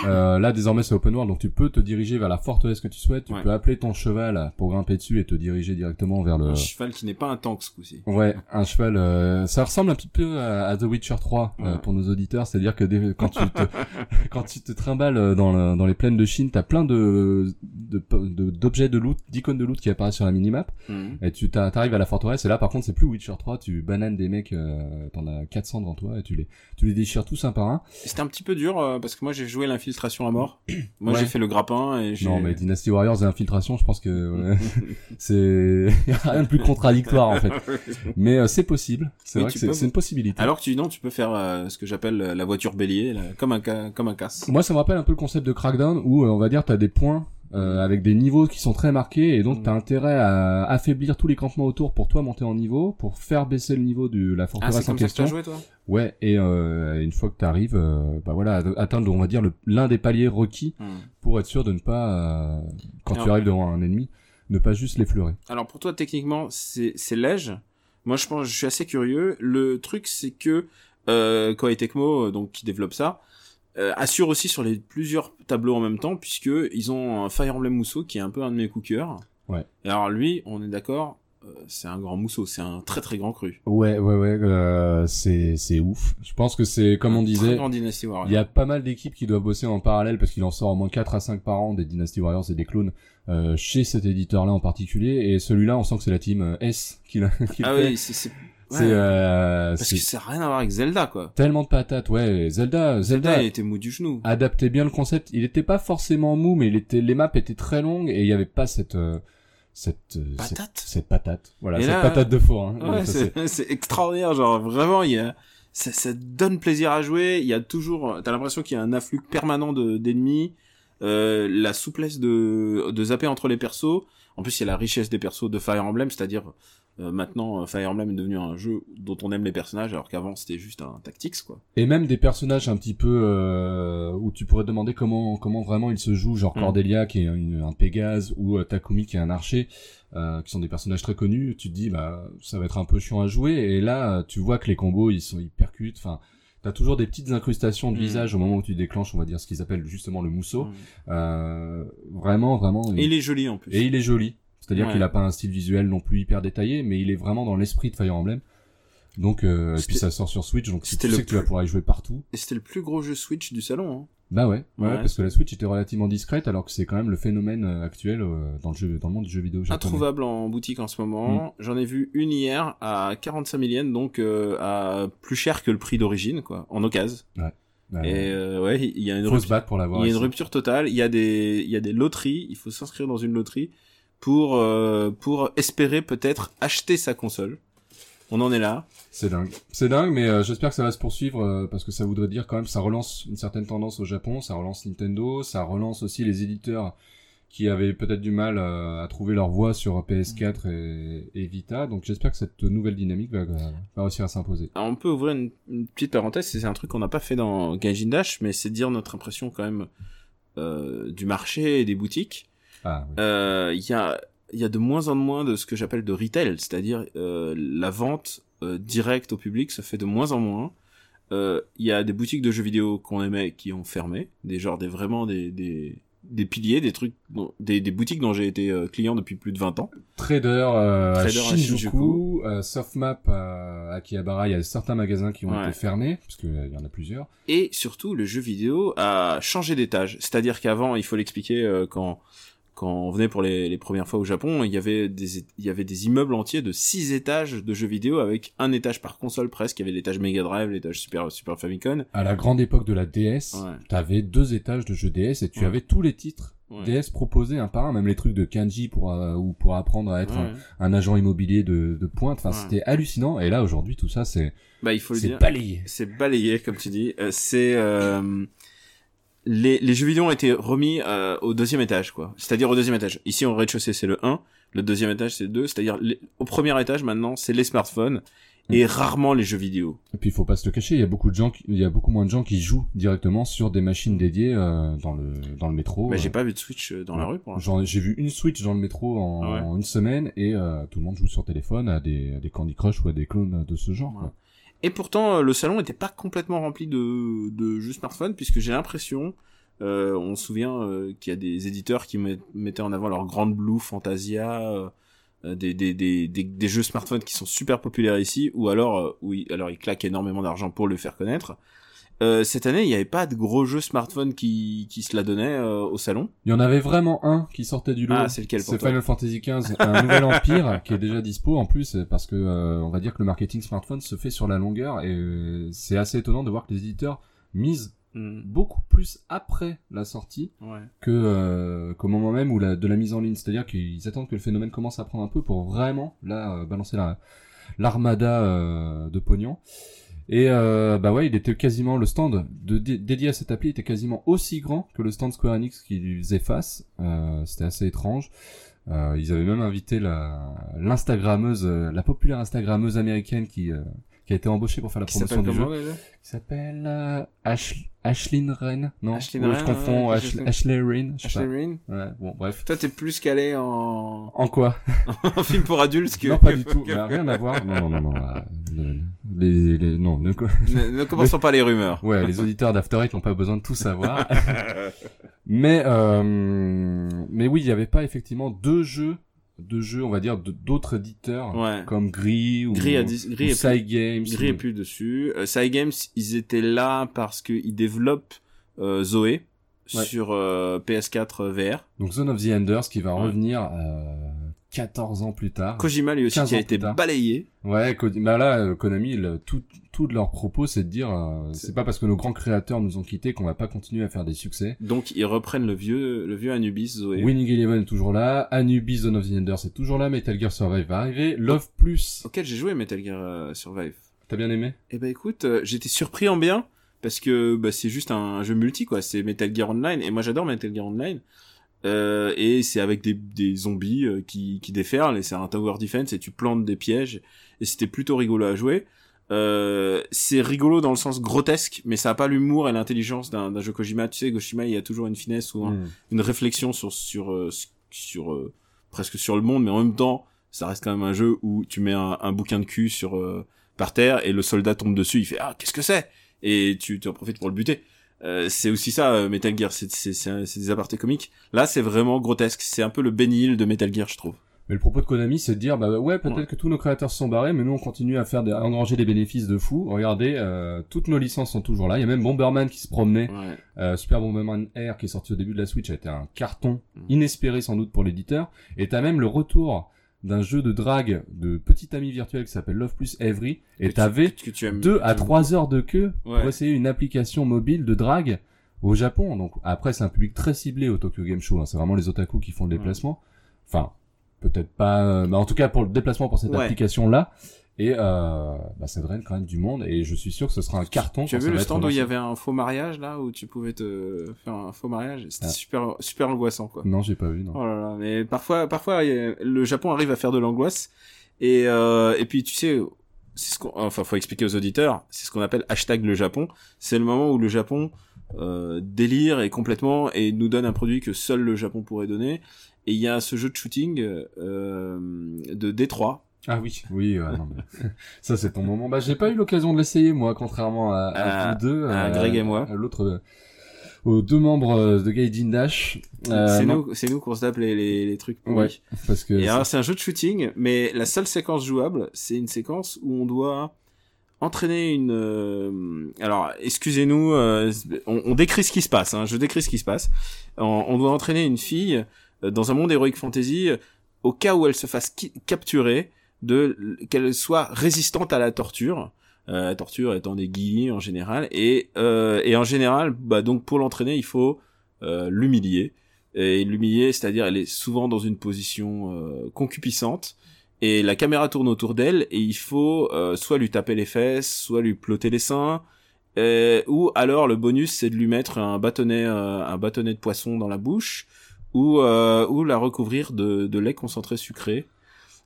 Euh, là, désormais, c'est open world, donc tu peux te diriger vers la forteresse que tu souhaites. Tu Ouais. peux appeler ton cheval pour grimper dessus et te diriger directement vers le. Un cheval qui n'est pas un tank ce coup-ci. Ouais, un cheval. euh, ça ressemble un petit peu à, à The Witcher 3 euh, pour nos auditeurs, c'est-à-dire que quand tu te [LAUGHS] quand tu te trimbales euh, dans, le- dans les plaines de Chine, t'as plein de de- de- d'objets de, loot, d'icônes de loot qui apparaissent sur la minimap, Mhm. et tu t'a- t'arrives à la forteresse. Et là, par contre, c'est plus Witcher 3, tu bananes des mecs, euh, t'en as 400 devant toi et tu les tu les déchires tous un par un. C'était un petit peu dur euh, parce que moi j'ai joué l'infiltration à mort. [CLEARS THROAT] Moi Ouais. j'ai fait le grappin et. Non, mais Dynasty Warriors et Infiltration, je pense que ouais, [LAUGHS] c'est rien de plus contradictoire en fait. [LAUGHS] Mais euh, c'est possible. C'est Oui, vrai que c'est une possibilité. Alors que tu non, tu peux faire euh, ce que j'appelle euh, la voiture bélier, là, comme un comme un casse. Moi, ça me rappelle un peu le concept de Crackdown où euh, on va dire t'as des points euh, avec des niveaux qui sont très marqués et donc Mm. t'as intérêt à affaiblir tous les campements autour pour toi monter en niveau, pour faire baisser le niveau de la Ah, forteresse en comme ça que tu question. as joué toi Ouais, et euh, une fois que t'arrives, euh, bah voilà, atteindre on va dire l'un des paliers requis Mhm. pour être sûr de ne pas, euh, quand tu arrives devant un ennemi, ne pas juste l'effleurer. Alors pour toi techniquement c'est c'est léger. Moi je pense je suis assez curieux. Le truc c'est que euh, Koei Tecmo euh, donc qui développe ça euh, assure aussi sur les plusieurs tableaux en même temps puisque ils ont un Fire Emblem Musso qui est un peu un de mes cœur. Ouais. Et alors lui on est d'accord euh, c'est un grand mousseau, c'est un très très grand cru. Ouais, ouais, ouais, euh, c'est c'est ouf. Je pense que c'est comme on disait. Il y a pas mal d'équipes qui doivent bosser en parallèle parce qu'il en sort au moins 4 à 5 par an des Dynasty Warriors et des clones euh, chez cet éditeur-là en particulier. Et celui-là, on sent que c'est la team S [LAUGHS] qui l'a Ah fait. oui, c'est c'est euh, parce que ça n'a rien à voir avec Zelda quoi. tellement de patates. Ouais, Zelda, Zelda, Zelda il était mou du genou. adaptait bien le concept. Il était pas forcément mou, mais il était, les maps étaient très longues et il y avait pas cette euh, cette euh, cette, Patate? cette patate. Voilà, Et cette là, patate de four. Hein. Ouais, c'est extraordinaire, genre vraiment il y a ça, ça donne plaisir à jouer, il y a toujours t'as l'impression qu'il y a un afflux permanent de d'ennemis, euh, la souplesse de de zapper entre les persos. En plus, il y a la richesse des persos de Fire Emblem, c'est-à-dire euh, maintenant euh, Fire Emblem est devenu un jeu dont on aime les personnages alors qu'avant c'était juste un tactics quoi. Et même des personnages un petit peu euh, où tu pourrais te demander comment comment vraiment ils se jouent, genre Mm. Cordelia qui est une- un Pégase ou euh, Takumi qui est un archer, euh, qui sont des personnages très connus. Tu te dis bah ça va être un peu chiant à jouer et là tu vois que les combos ils sont ils percutent. Enfin t'as toujours des petites incrustations de Mm. visage au moment où tu déclenches, on va dire ce qu'ils appellent justement le mousseau. Mm. Euh, vraiment vraiment. Et il est joli en plus. et il est joli. C'est-à-dire Ouais. qu'il a pas un style visuel non plus hyper détaillé, mais il est vraiment dans l'esprit de Fire Emblem. Donc, euh, et puis C'était- ça sort sur Switch, donc tu sais le que tu vas plus- pouvoir y jouer partout. Et c'était le plus gros jeu Switch du salon. Hein. Bah ouais, ouais, Ouais. parce que la Switch était relativement discrète, alors que c'est quand même le phénomène euh, actuel euh, dans le jeu, dans le monde du jeu vidéo japonais. Introuvable en boutique en ce moment. J'en ai vu une hier à 45 000 yens, donc euh, à plus cher que le prix d'origine, quoi, en occasion. Bah, Et euh, ouais, il y a une faut se rupture, battre pour l'avoir. il y a une rupture totale. Il y a des, il y a des loteries. Il faut s'inscrire dans une loterie pour euh, pour espérer peut-être acheter sa console. On en est là. C'est dingue. C'est dingue, mais euh, j'espère que ça va se poursuivre euh, parce que ça voudrait dire quand même ça relance une certaine tendance au Japon, ça relance Nintendo, ça relance aussi les éditeurs qui avaient peut-être du mal à trouver leur voie sur PS4 et, et Vita. Donc j'espère que cette nouvelle dynamique va, va réussir à s'imposer. On peut ouvrir une, une petite parenthèse. C'est un truc qu'on n'a pas fait dans Gaijin Dash, mais c'est dire notre impression quand même du marché et des boutiques. Ah, oui. Euh, Il y a y a de moins en moins de ce que j'appelle de retail, c'est-à-dire euh, la vente euh, directe au public se fait de moins en moins. Il y a des boutiques de jeux vidéo qu'on aimait qui ont fermé, des genres des vraiment des des, des piliers, des trucs, des, des boutiques dont j'ai été client depuis plus de 20 ans. Trader, à Trader à Shinjuku, Softmap à Akihabara, il y a certains magasins qui ont Ouais. été fermés, parce qu'il y en a plusieurs. Et surtout, le jeu vidéo a changé d'étage. C'est-à-dire qu'avant, il faut l'expliquer, quand quand on venait pour les, les premières fois au Japon, il y avait des il y avait des immeubles entiers de six étages de jeux vidéo avec un étage par console presque. Il y avait l'étage Mega Drive, l'étage Super Super Famicom. À la grande époque de la DS, Ouais. t'avais deux étages de jeux DS et tu Ouais. avais tous les titres Ouais. DS proposés un par un, même les trucs de kanji pour euh, ou pour apprendre à être Ouais. un, un agent immobilier de, de pointe. Enfin, Ouais. c'était hallucinant. Et là, aujourd'hui, tout ça, c'est Bah, il faut le dire. balayé. C'est balayé, comme tu dis. Euh, c'est euh, les, les jeux vidéo ont été remis euh, au deuxième étage, quoi. C'est-à-dire au deuxième étage. Ici, au rez-de-chaussée, c'est le 1. Le deuxième étage, c'est le 2. C'est-à-dire les- au premier étage, maintenant, c'est les smartphones et rarement les jeux vidéo. Et puis, il faut pas se le cacher. Il y a beaucoup de gens, qui, il y a beaucoup moins de gens qui jouent directement sur des machines dédiées euh, dans le dans le métro. Mais Euh, j'ai pas vu de Switch euh, dans la rue pour J'ai vu une Switch dans le métro en, Ah ouais. en une semaine et euh, tout le monde joue sur téléphone à des, à des Candy Crush ou à des clones de ce genre. Ouais. quoi. Et pourtant, euh, le salon était pas complètement rempli de, de jeux smartphones, puisque j'ai l'impression, euh, on se souvient euh, qu'il y a des éditeurs qui met- mettaient en avant leur Grand Blue, Fantasia, des, des, jeux smartphones qui sont super populaires ici, ou alors, oui, alors ils claquent énormément d'argent pour le faire connaître. Euh, cette année, il n'y avait pas de gros jeux smartphones qui, qui se la donnaient euh, au salon. Il y en avait vraiment un qui sortait du lot. Ah, c'est lequel pour C'est toi Final Fantasy XV, un nouvel [LAUGHS] empire qui est déjà dispo en plus parce que euh, on va dire que le marketing smartphone se fait sur la longueur et euh, c'est assez étonnant de voir que les éditeurs misent Hmm, beaucoup plus après la sortie ouais. que euh, qu'au moment même où la, de la mise en ligne. C'est-à-dire qu'ils attendent que le phénomène commence à prendre un peu pour vraiment là euh, balancer la l'armada euh, de pognon. Et euh, bah ouais, il était quasiment le stand dédié à cette appli était quasiment aussi grand que le stand Square Enix qui lui faisait face. Euh, C'était assez étrange. Euh, ils avaient même invité la l'instagrammeuse, euh, la populaire instagrammeuse américaine qui euh, qui a été embauchée pour faire la Qui promotion du jeu. Qui s'appelle euh, Ash Ashlyn Ren Non, Ashlyn Ou Ren, je confonds ouais. Ashley Ren. Je sais Ashley pas. Ouais, bon, bref. Toi, t'es plus calé en, En quoi? [LAUGHS] En film pour adultes que... Non, pas du tout. Mais rien à [LAUGHS] voir. Non, non, non, non. euh, le- les, les, non, ne, ne [LAUGHS] commençons pas les rumeurs. Ouais, les auditeurs d'After Eight n'ont pas besoin de tout savoir. mais, euh, mais oui, il n'y avait pas effectivement deux jeux, deux jeux, on va dire, de- d'autres éditeurs Ouais. comme Gris ou, Gris a Gris ou. Gris est plus dessus. Euh, Side Games, ils étaient là parce qu'ils développent euh, Zoé Ouais. sur euh, PS4 VR. Donc Zone of the Enders qui va Ouais. revenir euh, 14 ans plus tard. Kojima lui aussi 15 qui a été tard. balayé. Ouais, Ko- bah là, euh, Konami, le- tout, tout de leur propos, c'est de dire, euh, C'est- pas parce que nos grands créateurs nous ont quittés qu'on va pas continuer à faire des succès. Donc ils reprennent le vieux le vieux Anubis Zoé. Winning Eleven est toujours là, Anubis Zone of the Enders est toujours là, Metal Gear Survive va arriver, Love Plus, Auquel j'ai joué Metal Gear euh, Survive. t'as bien aimé? Eh ben écoute, euh, j'étais surpris en bien parce que bah, c'est juste un jeu multi quoi, c'est Metal Gear Online et moi j'adore Metal Gear Online. Euh, et c'est avec des, des zombies euh, qui, qui déferlent et c'est un tower defense et tu plantes des pièges et c'était plutôt rigolo à jouer. Euh, c'est rigolo dans le sens grotesque, mais ça a pas l'humour et l'intelligence d'un jeu Kojima. Tu sais, Kojima, il y a toujours une finesse ou un- Hmm. une réflexion sur sur euh, sur euh, presque sur le monde, mais en même temps, ça reste quand même un jeu où tu mets un, un bouquin de cul sur euh, par terre et le soldat tombe dessus, il fait ah qu'est-ce que c'est? Et tu tu en profites pour le buter. Euh, c'est aussi ça Metal Gear, c'est des apartés comiques. Là, c'est vraiment grotesque, c'est un peu le Ben Hill de Metal Gear, je trouve. Mais le propos de Konami, c'est de dire, bah ouais, peut-être Ouais. que tous nos créateurs se sont barrés, mais nous on continue à faire des, à engranger des bénéfices de fou. Regardez, euh, toutes nos licences sont toujours là. Il y a même Bomberman qui se promenait. Ouais. Euh, Super Bomberman Air qui est sorti au début de la Switch a été un carton Mm. inespéré sans doute pour l'éditeur. Et t'as même le retour d'un jeu de drague de petit ami virtuel qui s'appelle Love Plus Every. Et t'avais deux à trois heures de queue Ouais. pour essayer une application mobile de drague au Japon. Donc après c'est un public très ciblé au Tokyo Game Show. hein. C'est vraiment les otaku qui font le déplacement. Enfin peut-être pas, euh, mais en tout cas pour le déplacement pour cette Ouais. application là. Et euh, bah, ça draine quand même du monde et je suis sûr que ce sera un carton. Tu as vu le stand où il y avait un faux mariage là où tu pouvais te faire un faux mariage? C'était Ah. super super angoissant quoi. Non j'ai pas vu non. Oh là là, mais parfois parfois le Japon arrive à faire de l'angoisse et euh, et puis tu sais c'est ce qu'on enfin faut expliquer aux auditeurs, c'est ce qu'on appelle hashtag le Japon, c'est le moment où le Japon euh, délire et complètement et nous donne un produit que seul le Japon pourrait donner et il y a ce jeu de shooting euh, de Détroit Ah oui, oui, ouais, non, mais... [LAUGHS] ça c'est ton moment. Bah j'ai pas eu l'occasion de l'essayer moi, contrairement à, à À- vous deux, à Greg et moi. à l'autre, euh, aux deux membres euh, de Gaijin Dash. Euh, c'est nous c'est nous qu'on se tape les, les, les trucs. Ouais, parce que Et alors c'est un jeu de shooting, mais la seule séquence jouable, c'est une séquence où on doit entraîner une. euh, Alors excusez-nous, euh, on, on décrit ce qui se passe. Hein, je décris ce qui se passe. On, on doit entraîner une fille euh, dans un monde héroïque fantasy euh, au cas où elle se fasse capturer, de qu'elle soit résistante à la torture. Euh, la torture étant des guillemets en général, et euh, et en général, bah donc pour l'entraîner, il faut euh, l'humilier et l'humilier, c'est-à-dire elle est souvent dans une position euh, concupissante et la caméra tourne autour d'elle et il faut euh, soit lui taper les fesses, soit lui ploter les seins, euh, ou alors le bonus c'est de lui mettre un bâtonnet, euh, un bâtonnet de poisson dans la bouche, ou euh, ou la recouvrir de, de lait concentré sucré.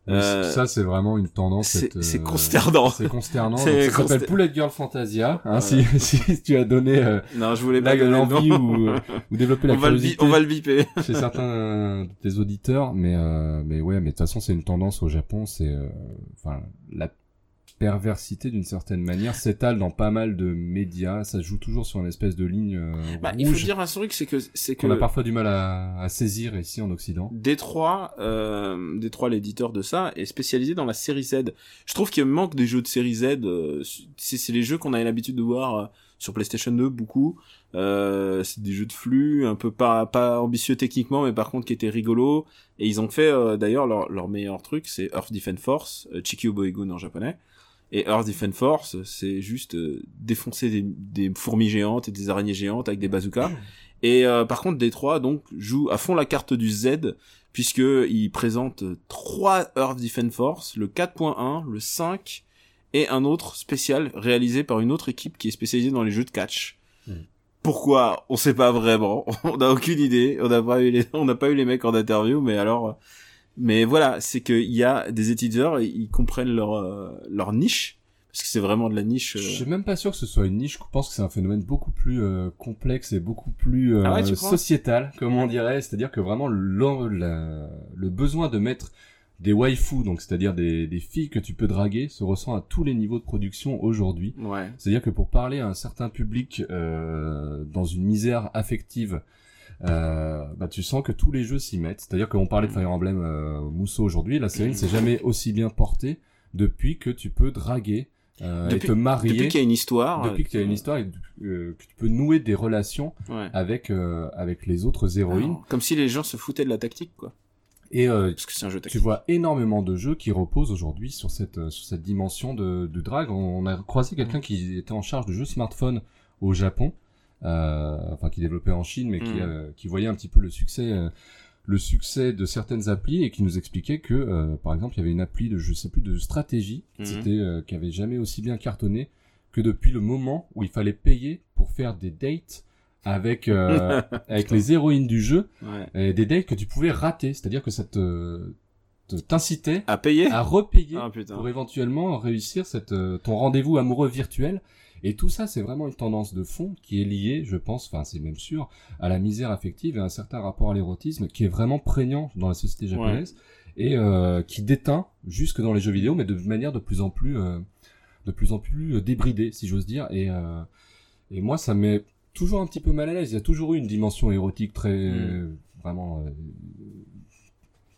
euh, ça c'est vraiment une tendance. C'est euh, consternant. C'est consternant. [LAUGHS] Ça s'appelle Poulet Girl Fantasia. Hein, si, [LAUGHS] si tu as donné euh, Non, je voulais pas l'envie ou, euh, ou développé la on va le on va le biper. [LAUGHS] chez certains de tes auditeurs, mais euh, mais ouais, mais de toute façon c'est une tendance au Japon. C'est euh, enfin la perversité d'une certaine manière s'étale dans pas mal de médias. Ça joue toujours sur une espèce de ligne euh, Bah, il faut dire un truc, c'est que c'est que qu'on a parfois du mal à, à saisir ici en Occident. Détroit, euh, Détroit, l'éditeur de ça, est spécialisé dans la série Z. Je trouve qu'il manque des jeux de série Z. euh, c'est c'est les jeux qu'on a l'habitude de voir euh, sur PlayStation 2 beaucoup. Euh, c'est des jeux de flux, un peu pas pas ambitieux techniquement, mais par contre qui étaient rigolos. Et ils ont fait euh, d'ailleurs leur leur meilleur truc, c'est Earth Defense Force, euh, Chikyu Boigun en japonais. Et Earth Defense Force, c'est juste euh, défoncer des, des fourmis géantes et des araignées géantes avec des bazookas. [LAUGHS] Et euh, par contre, Détroit donc joue à fond la carte du Z puisque il présente trois Earth Defense Force, le 4.1, le 5 et un autre spécial réalisé par une autre équipe qui est spécialisée dans les jeux de catch. Hmm. Pourquoi? On sait pas vraiment. [LAUGHS] On n'a aucune idée. On n'a pas eu les, on n'a pas eu les mecs en interview, mais alors, euh, mais voilà, c'est qu'il y a des éditeurs, ils comprennent leur euh, leur niche parce que c'est vraiment de la niche. euh, Je suis même pas sûr que ce soit une niche. Je pense que c'est un phénomène beaucoup plus euh, complexe et beaucoup plus euh, Ah ouais, sociétal, comme on dirait. C'est-à-dire que vraiment le, la- le besoin de mettre des waifus, donc c'est-à-dire des, des filles que tu peux draguer, se ressent à tous les niveaux de production aujourd'hui. Ouais. C'est-à-dire que pour parler à un certain public euh, dans une misère affective, euh, bah tu sens que tous les jeux s'y mettent. C'est-à-dire qu'on parlait de Fire Emblem euh, Mousseau aujourd'hui, la série ne s'est jamais aussi bien portée depuis que tu peux draguer euh, Depuis- et te marier. Depuis qu'il y a une histoire. Depuis que tu as une histoire et euh, que tu peux nouer des relations Ouais. avec euh, avec les autres héroïnes Alors, Comme si les gens se foutaient de la tactique, quoi. et euh, Parce que c'est un jeu tu vois énormément de jeux qui reposent aujourd'hui sur cette euh, sur cette dimension de, de drague. On a croisé quelqu'un qui était en charge de jeux smartphone au Japon, euh, enfin qui développait en Chine, mais qui Mm. euh, qui voyait un petit peu le succès euh, le succès de certaines applis et qui nous expliquait que euh, par exemple il y avait une appli de je sais plus de stratégie Mhm. c'était euh, qui avait jamais aussi bien cartonné que depuis le moment où il fallait payer pour faire des dates avec euh, [LAUGHS] avec les héroïnes du jeu Ouais. et des dates que tu pouvais rater c'est-à-dire que ça te te- t'incitait À payer à repayer Ah pour éventuellement réussir cette euh, ton rendez-vous amoureux virtuel. Et tout ça c'est vraiment une tendance de fond qui est liée je pense enfin c'est même sûr à la misère affective et à un certain rapport à l'érotisme qui est vraiment prégnant dans la société japonaise et euh, qui déteint jusque dans les jeux vidéo mais de manière de plus en plus euh, de plus en plus débridée si j'ose dire. Et euh, et moi ça met toujours un petit peu mal à l'aise. Il y a toujours eu une dimension érotique très Mm. vraiment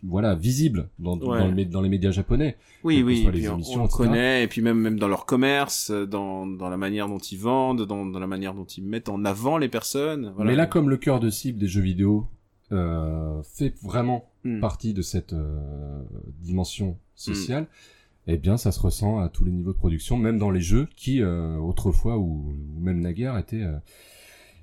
voilà visible dans, Ouais. dans, le mé- dans les médias japonais. Oui, oui, les on, émissions, on le connaît, et puis même, même dans leur commerce, euh, dans, dans la manière dont ils vendent, dans, dans la manière dont ils mettent en avant les personnes. Voilà. Mais là, comme le cœur de cible des jeux vidéo euh, fait vraiment Hmm. partie de cette euh, dimension sociale, eh bien, ça se ressent à tous les niveaux de production, même dans les jeux qui, euh, autrefois ou, ou même naguère, étaient,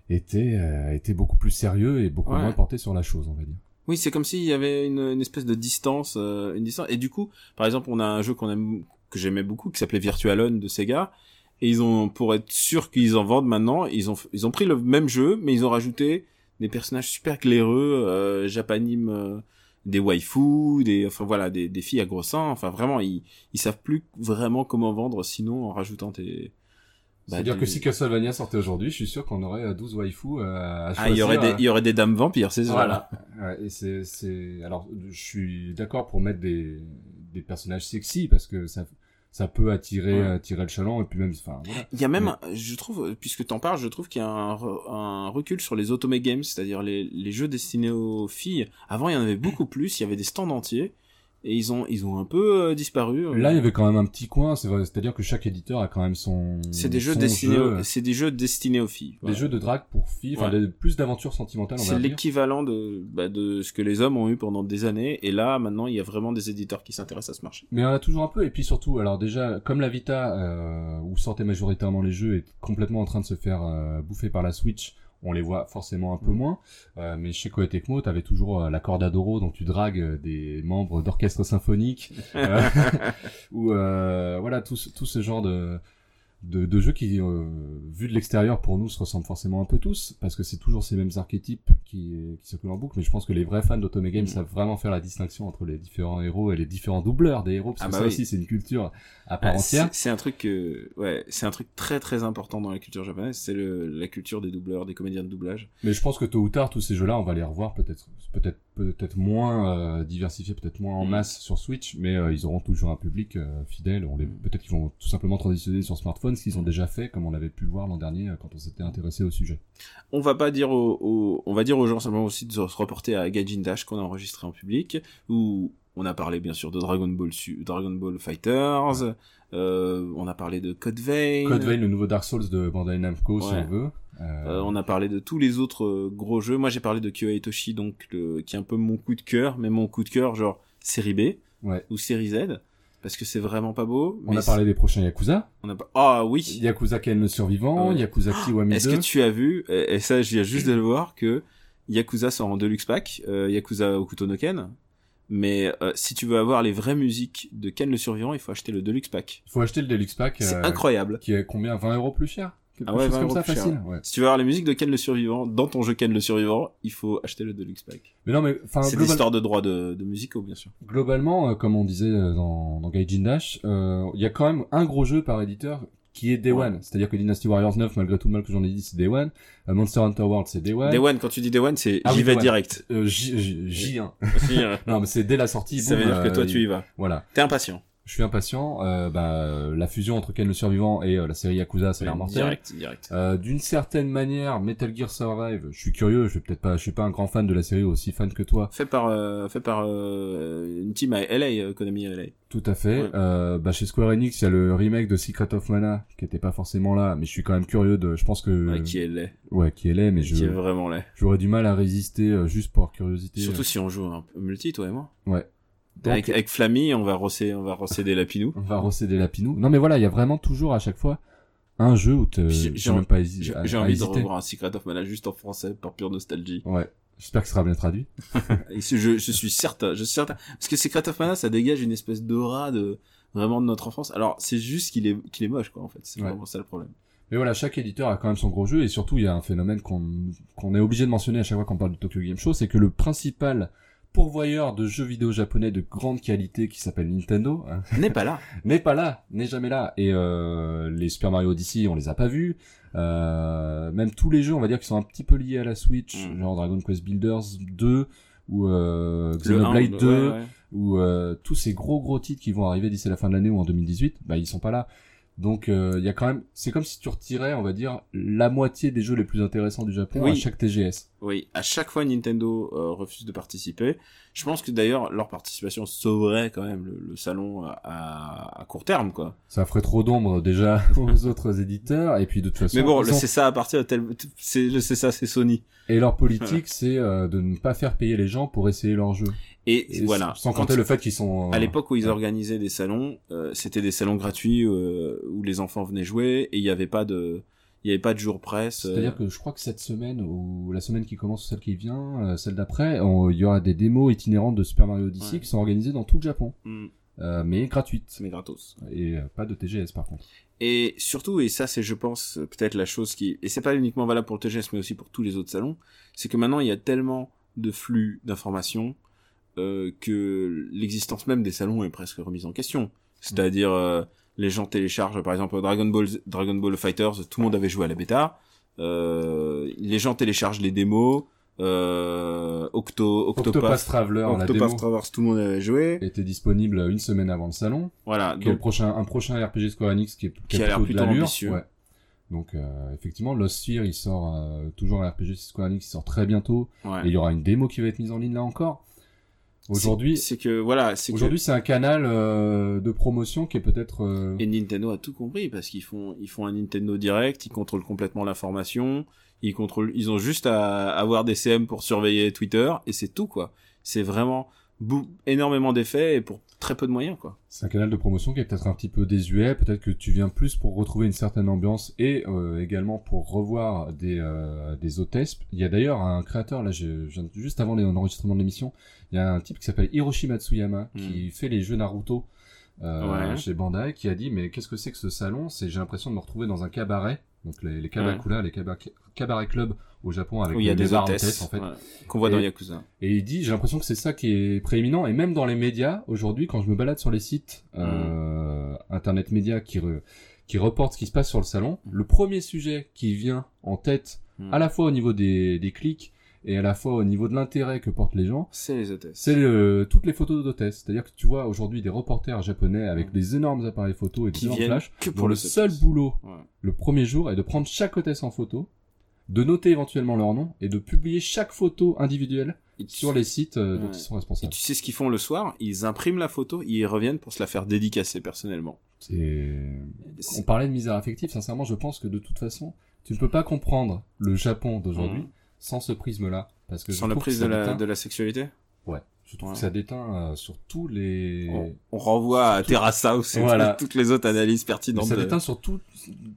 étaient, étaient beaucoup plus sérieux et beaucoup Ouais. moins portés sur la chose, on va dire. Oui, c'est comme s'il y avait une, une espèce de distance, euh, une distance. Et du coup, par exemple, on a un jeu qu'on aime, que j'aimais beaucoup, qui s'appelait Virtual On de Sega. Et ils ont, pour être sûr qu'ils en vendent maintenant, ils ont, ils ont pris le même jeu, mais ils ont rajouté des personnages super claireux, euh, japanime, euh, des waifus, des, enfin voilà, des, des filles à gros seins. Enfin vraiment, ils, ils savent plus vraiment comment vendre, sinon en rajoutant des. Bah, C'est-à-dire que si Castlevania sortait aujourd'hui, je suis sûr qu'on aurait euh, 12 waifus euh, à choisir. Ah, il y aurait des, euh, il y aurait des dames vampires, c'est ça. Voilà. Ouais, et c'est, c'est, alors, je suis d'accord pour mettre des, des personnages sexy parce que ça, ça peut attirer, Ouais. attirer le chaland et puis même, enfin, voilà. Il y a même, je trouve, puisque t'en parles, je trouve qu'il y a un, re- un recul sur les automate games, c'est-à-dire les, les jeux destinés aux filles. Avant, il y en avait beaucoup plus, il y avait des stands entiers, et ils ont, ils ont un peu euh, disparu. Là, il y avait quand même un petit coin, c'est vrai, c'est-à-dire que chaque éditeur a quand même son. c'est des jeux destinés, jeu, aux- c'est des jeux destinés aux filles. des jeux de drague pour filles, enfin, Ouais. plus d'aventures sentimentales, C'est l'équivalent de, bah, de ce que les hommes ont eu pendant des années, et là, maintenant, il y a vraiment des éditeurs qui s'intéressent à ce marché. Mais on a toujours un peu, et puis surtout, alors déjà, comme la Vita, euh, où sortaient majoritairement les jeux, est complètement en train de se faire euh, bouffer par la Switch, on les voit forcément un peu Mm. moins. Euh, mais chez Koei Tecmo, t'avais toujours euh, la Cordadoro, dont tu dragues euh, des membres d'orchestre symphonique, [LAUGHS] euh, [LAUGHS] ou euh, voilà, tout, ce- tout ce genre de, de, de jeux qui, euh, vu de l'extérieur, pour nous, se ressemblent forcément un peu tous, parce que c'est toujours ces mêmes archétypes qui, qui circulent en boucle, mais je pense que les vrais fans d'Otome Game Mm. savent vraiment faire la distinction entre les différents héros et les différents doubleurs des héros, parce Ah que bah ça oui. aussi, c'est une culture à part Ah, entière. c'est un truc ouais, c'est un truc très très important dans la culture japonaise, c'est la culture des doubleurs, des comédiens de doublage. Mais je pense que tôt ou tard, tous ces jeux-là, on va les revoir peut-être, peut-être, peut-être moins euh, diversifiés, peut-être moins en Mm. masse sur Switch, mais euh, ils auront toujours un public euh, fidèle. On les, Mm. peut-être qu'ils vont tout simplement transitionner sur smartphone, ce qu'ils ont déjà fait, comme on avait pu le voir l'an dernier quand on s'était intéressé au sujet. On va pas dire aux, aux- on va dire aux gens simplement aussi de se reporter à Gaijin Dash qu'on a enregistré en public, où on a parlé bien sûr de Dragon Ball, Su- Dragon Ball Fighters, euh, on a parlé de Code Vein, Code Vein, le nouveau Dark Souls de Bandai Namco, si on veut. Euh, euh, on a parlé de tous les autres gros jeux. Moi j'ai parlé de Kyoei Toshi, donc le, qui est un peu mon coup de cœur, mais mon coup de cœur genre série B Ouais. ou série Z, parce que c'est vraiment pas beau. On mais a parlé des prochains Yakuza. on a. Ah oui. Yakuza Ken le survivant, Ouais. Yakuza Kiwami Est-ce 2. que tu as vu, et ça je viens juste de le voir, que Yakuza sort en deluxe pack, euh, Yakuza Okuto no Ken, mais euh, si tu veux avoir les vraies musiques de Ken le survivant, il faut acheter le deluxe pack. Il faut acheter le Deluxe Pack. C'est euh, incroyable. Qui est combien? 20 euros plus cher? Ah ouais, chose 20 comme euros ça, plus cher. facile. Ouais. Si tu veux avoir les musiques de Ken le survivant dans ton jeu Ken le survivant, il faut acheter le deluxe pack. Mais non, mais enfin, C'est global- l'histoire de droits de, de musicaux, bien sûr. globalement, euh, comme on disait dans, dans Gaijin Dash, euh, il y a quand même un gros jeu par éditeur qui est Day Ouais. One. C'est-à-dire que Dynasty Warriors 9, malgré tout le mal que j'en ai dit, c'est Day One. Euh, Monster Hunter World, c'est Day One. Day One, quand tu dis Day One, c'est Ah oui, j'y vais direct. Euh, J, J, J1. Si, euh, non, mais c'est dès la sortie. ça boum, veut dire que euh, toi tu y vas. Voilà. T'es impatient. Je suis impatient. Euh, bah, euh, la fusion entre Ken le Survivant et euh, la série Yakuza, ça a l'air mortel. direct, direct. Euh, d'une certaine manière, Metal Gear Survive, je suis curieux, je suis peut-être pas, je suis pas un grand fan de la série, aussi fan que toi. Fait par, euh, fait par euh, une team à LA, Konami à LA. Tout à fait. Ouais. Euh, bah, chez Square Enix, il y a le remake de Secret of Mana, qui était pas forcément là, mais je suis quand même curieux de, je pense que, Ouais, qui est laid. ouais, qui est laid, mais je, Qui est vraiment laid. j'aurais du mal à résister euh, juste pour curiosité. Surtout si on joue un peu multi, toi et moi. Ouais. Donc, avec, avec Flammy, on va rosser, on va rosser des lapinous. on va recéder la pinou. Non, mais voilà, il y a vraiment toujours à chaque fois un jeu où te, J'ai- tu j'ai peux même pas J'ai envie de revoir un Secret of Mana juste en français par pure nostalgie. Ouais. J'espère que ce sera bien traduit. [LAUGHS] Et ce- je, je suis certain, je suis certain. Parce que Secret of Mana, ça dégage une espèce d'aura de, vraiment de notre enfance. Alors, c'est juste qu'il est, qu'il est moche, quoi, en fait. C'est Ouais. vraiment ça le problème. Mais voilà, chaque éditeur a quand même son gros jeu et surtout il y a un phénomène qu'on qu'on est obligé de mentionner à chaque fois qu'on parle de Tokyo Game Show, c'est que le principal pourvoyeur de jeux vidéo japonais de grande qualité qui s'appelle Nintendo hein, [LAUGHS] N'est pas là. [LAUGHS] n'est pas là, n'est jamais là. Et euh, les Super Mario Odyssey, on les a pas vus. Euh, même tous les jeux, on va dire, qui sont un petit peu liés à la Switch, Mm. genre Dragon Quest Builders 2 ou euh, Xenoblade 1, 2 ouais, ouais. ou euh, tous ces gros gros titres qui vont arriver d'ici la fin de l'année ou en 2018, bah ils sont pas là. Donc euh, il y a quand même, c'est comme si tu retirais, on va dire, la moitié des jeux les plus intéressants du Japon Oui. à chaque TGS. Oui, à chaque fois Nintendo euh, refuse de participer. Je pense que d'ailleurs leur participation sauverait quand même le, le salon à, court terme quoi. Ça ferait trop d'ombre déjà [LAUGHS] aux autres éditeurs et puis de toute façon. Mais bon, le c'est ça à partir de tel c'est le c'est ça c'est Sony. Et leur politique, c'est euh, de ne pas faire payer les gens pour essayer leur jeu. Et, Et voilà. Sans compter le fait qu'ils sont. À l'époque où ils ouais. organisaient des salons, euh, c'était des salons gratuits euh, où les enfants venaient jouer et il n'y avait pas de il y avait pas de jour presse. euh, C'est-à-dire que je crois que cette semaine, ou la semaine qui commence, celle qui vient, celle d'après, il y aura des démos itinérantes de Super Mario Odyssey Ouais. qui sont organisées dans tout le Japon, euh, mais gratuites. mais gratos. Et pas de TGS par contre. Et surtout, et ça c'est je pense peut-être la chose qui, et c'est pas uniquement valable pour le TGS mais aussi pour tous les autres salons, c'est que maintenant il y a tellement de flux d'informations euh, que l'existence même des salons est presque remise en question. C'est-à-dire euh, les gens téléchargent par exemple Dragon Ball Dragon Ball Fighters, tout le monde avait joué à la bêta. Euh, les gens téléchargent les démos. Euh, Octo, Octopath Octopath, Traveler, la Octopath démo, Traverse, tout le monde avait joué. était disponible une semaine avant le salon. Voilà. Qui est le Donc, prochain, un prochain RPG Square Enix qui est Qui a l'air plutôt de ambitieux. Ouais. Donc euh, effectivement, Lost Sphere, il sort euh, toujours un RPG Square Enix, il sort très bientôt. ouais. Et il y aura une démo qui va être mise en ligne là encore. Aujourd'hui, c'est que voilà, c'est que aujourd'hui, c'est un canal euh, de promotion qui est peut-être. euh, Et Nintendo a tout compris parce qu'ils font ils font un Nintendo Direct, ils contrôlent complètement l'information, ils contrôlent ils ont juste à avoir des CM pour surveiller Twitter et c'est tout quoi. C'est vraiment énormément d'effets et pour très peu de moyens quoi. C'est un canal de promotion qui est peut-être un petit peu désuet. Peut-être que tu viens plus pour retrouver une certaine ambiance et euh, également pour revoir des, euh, des hôtesses. Il y a d'ailleurs un créateur, là, je, je viens juste avant l'enregistrement de l'émission, il y a un type qui s'appelle Hiroshi Matsuyama qui fait les jeux Naruto euh, Ouais. chez Bandai qui a dit mais qu'est-ce que c'est que ce salon? C'est j'ai l'impression de me retrouver dans un cabaret. Donc les, les kabakula, les kaba- cabaret clubs au Japon avec Où il y a les des hôtesses en fait. ouais, qu'on voit dans Et- Yakuza. Et il dit, j'ai l'impression que c'est ça qui est prééminent, et même dans les médias, aujourd'hui, quand je me balade sur les sites euh, Internet médias qui, re- qui reportent ce qui se passe sur le salon, le premier sujet qui vient en tête, Mm. à la fois au niveau des, des clics, et à la fois au niveau de l'intérêt que portent les gens, C'est les hôtesses. c'est le- toutes les photos d'hôtesses. C'est-à-dire que tu vois aujourd'hui des reporters japonais avec des énormes appareils photo et des énormes flashs, que dont pour le seul boulot Ouais. le premier jour est de prendre chaque hôtesse en photo, de noter éventuellement leur nom, et de publier chaque photo individuelle sur les sites euh, dont ils sont et responsables. tu sais ce qu'ils font le soir? Ils impriment la photo, ils reviennent pour se la faire dédicacer personnellement. C'est... On parlait de misère affective, sincèrement, je pense que de toute façon, tu ne peux pas comprendre le Japon d'aujourd'hui Mhm. Sans ce prisme-là. Parce que Sans la que prise ça de la, déteint- de la sexualité? Ouais, je trouve Ouais. que ça déteint euh, sur tous les... on, on renvoie à Terrace House et Voilà. [LAUGHS] toutes les autres analyses Mais pertinentes. ça de- déteint sur tout-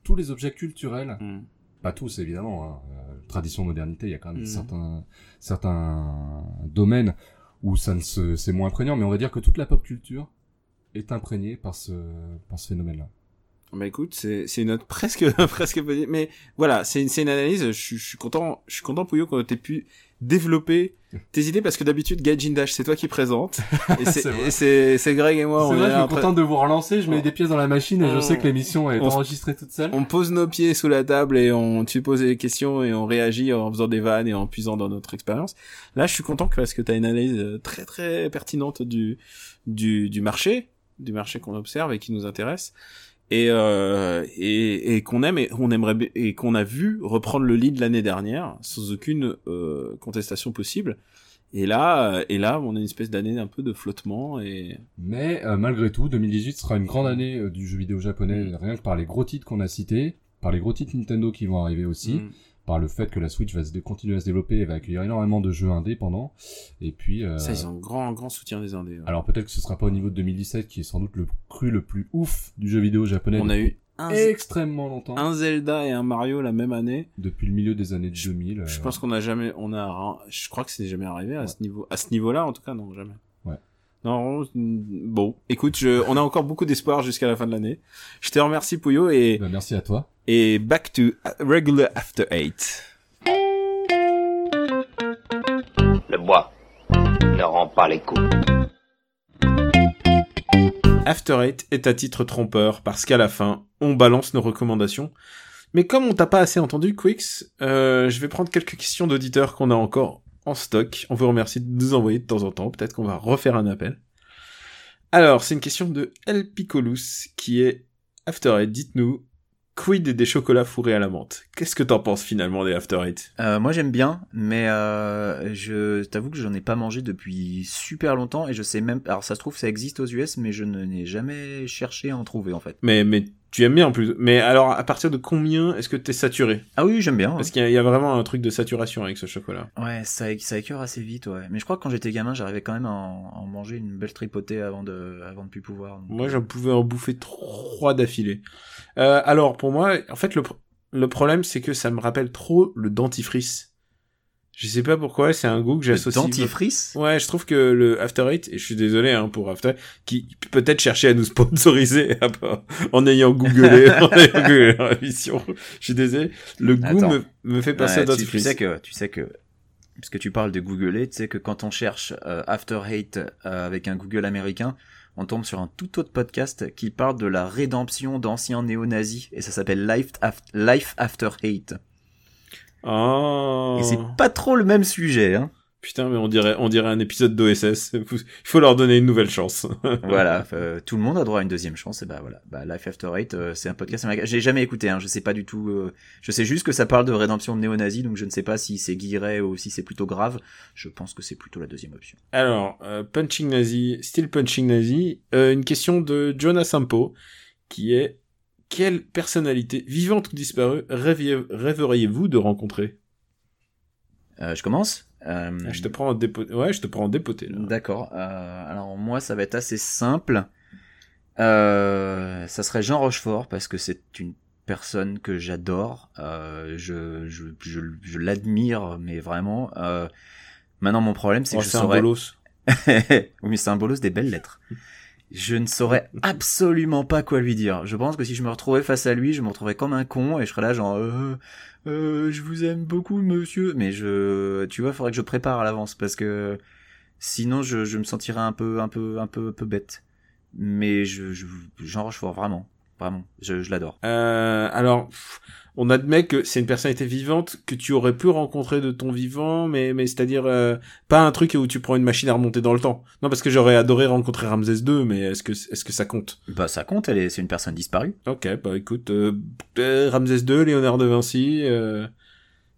tous les objets culturels. Mm. Pas tous, évidemment. Hein. Euh, tradition, modernité, il y a quand même Mhm. certains, certains domaines où ça ne se, c'est moins prégnant, mais on va dire que toute la pop culture est imprégnée par ce, par ce phénomène-là. Bah écoute, c'est c'est une note presque [LAUGHS] presque mais voilà, c'est une c'est une analyse. Je, suis- je suis content, je suis content Pouillot qu'on ait pu développer tes idées parce que d'habitude Gaijin Dash c'est toi qui présente [LAUGHS] et C'est Greg et moi c'est vrai, je suis content de vous relancer, je mets des pièces dans la machine et je sais que l'émission est on- enregistrée toute seule. on pose nos pieds sous la table et on tu poses des questions et on réagit en faisant des vannes et en puisant dans notre expérience. Là, je suis content que- parce que tu as une analyse euh, très très pertinente du du du marché, du marché qu'on observe et qui nous intéresse. Et, euh, et, et qu'on aime et on aimerait b- et qu'on a vu reprendre le lead l'année dernière sans aucune euh, contestation possible et là et là on a une espèce d'année un peu de flottement et Mais euh, malgré tout, 2018 sera une grande année du jeu vidéo japonais, Mm. rien que par les gros titres qu'on a cités, par les gros titres Nintendo qui vont arriver aussi, Mm. Par le fait que la Switch va se continuer à se développer et va accueillir énormément de jeux indépendants. Et puis, euh, ça ils ont un grand grand soutien des indés. ouais. alors peut-être que ce sera pas au niveau de 2017 qui est sans doute le cru le plus ouf du jeu vidéo japonais on a eu un, extrêmement longtemps, un Zelda et un Mario la même année. depuis le milieu des années 2000. Je euh, pense qu'on a jamais, on a, je crois que c'est jamais arrivé à Ouais. ce niveau, à ce niveau-là en tout cas, non, jamais. Non, bon, écoute, je, on a encore beaucoup d'espoir jusqu'à la fin de l'année. Je te remercie Pouillot et, bah, merci à toi. et back to regular after eight. Le bois ne rend pas les coups. After Eight est à titre trompeur parce qu'à la fin, on balance nos recommandations. Mais comme on t'a pas assez entendu, Quix, euh, je vais prendre quelques questions d'auditeurs qu'on a encore en stock. On vous remercie de nous envoyer de temps en temps. Peut-être qu'on va refaire un appel. Alors, c'est une question de El Picolus qui est After Eight, dites-nous, quid des chocolats fourrés à la menthe? Qu'est-ce que t'en penses finalement des After Eight? Euh, moi j'aime bien, mais euh, je t'avoue que j'en ai pas mangé depuis super longtemps et je sais même. Alors ça se trouve ça existe aux US, mais je ne n'ai jamais cherché à en trouver en fait. Mais mais tu aimes bien en plus. Mais alors à partir de combien est-ce que t'es saturé? Ah oui, j'aime bien. Parce qu'il y, a- il y a vraiment un truc de saturation avec ce chocolat. Ouais, ça, ça écœure assez vite, ouais. Mais je crois que quand j'étais gamin, j'arrivais quand même à en, à en manger une belle tripotée avant de, avant de plus pouvoir. donc. Moi, j'en pouvais en bouffer trois d'affilée. Euh, alors, pour moi, en fait, le, le problème, c'est que ça me rappelle trop le dentifrice. Je sais pas pourquoi, c'est un goût que j'associe. dentifrice Ouais, je trouve que le After Eight, et je suis désolé hein, pour After, qui peut-être cherchait à nous sponsoriser [LAUGHS] à part- en ayant googlé, [LAUGHS] en ayant googlé leur émission. Je suis désolé. Le goût Attends. me, me fait passer Ouais, au tu, tu dentifrice. sais que, tu sais que, puisque tu parles de googler, tu sais que quand on cherche euh, After Hate euh, avec un Google américain, on tombe sur un tout autre podcast qui parle de la rédemption d'anciens néo-nazis et ça s'appelle Life, Af- Life After Hate. Oh. Et c'est pas trop le même sujet, hein. Putain, mais on dirait, on dirait un épisode d'OSS. Il faut leur donner une nouvelle chance. [LAUGHS] voilà, euh, tout le monde a droit à une deuxième chance et bah voilà, bah Life After Hate, euh, c'est un podcast américain. J'ai jamais écouté, hein, je sais pas du tout. euh, je sais juste que ça parle de rédemption de néo-nazis, donc je ne sais pas si c'est guilleret ou si c'est plutôt grave. Je pense que c'est plutôt la deuxième option. Alors, Punching Nazi, Still Punching Nazi, une question de Jonah Sampo, qui est quelle personnalité, vivante ou disparue, rêveriez-vous de rencontrer? Euh, je commence? Euh, Ah, Je te prends en dépoté. Ouais, je te prends en dépoté. D'accord. Euh, alors moi, ça va être assez simple. Ça serait Jean Rochefort parce que c'est une personne que j'adore. Je je, je, je l'admire, mais vraiment. Maintenant, mon problème, c'est Oh, que je c'est un saurais. [LAUGHS] oui, mais c'est un bolos des belles lettres. [LAUGHS] Je ne saurais absolument pas quoi lui dire. Je pense que si je me retrouvais face à lui, je me retrouverais comme un con et je serais là genre euh, euh, je vous aime beaucoup monsieur, mais je tu vois, faudrait que je prépare à l'avance parce que sinon je, me sentirais un peu un peu un peu un peu bête. Mais je je vraiment, vraiment, je, je l'adore. Euh, alors, on admet que c'est une personnalité vivante que tu aurais pu rencontrer de ton vivant, mais, mais c'est-à-dire euh, pas un truc où tu prends une machine à remonter dans le temps. Non, parce que j'aurais adoré rencontrer Ramsès II, mais est-ce que est-ce que ça compte? Bah ça compte, elle est c'est une personne disparue. Ok, bah écoute, euh, euh, Ramsès II, Léonard de Vinci, euh,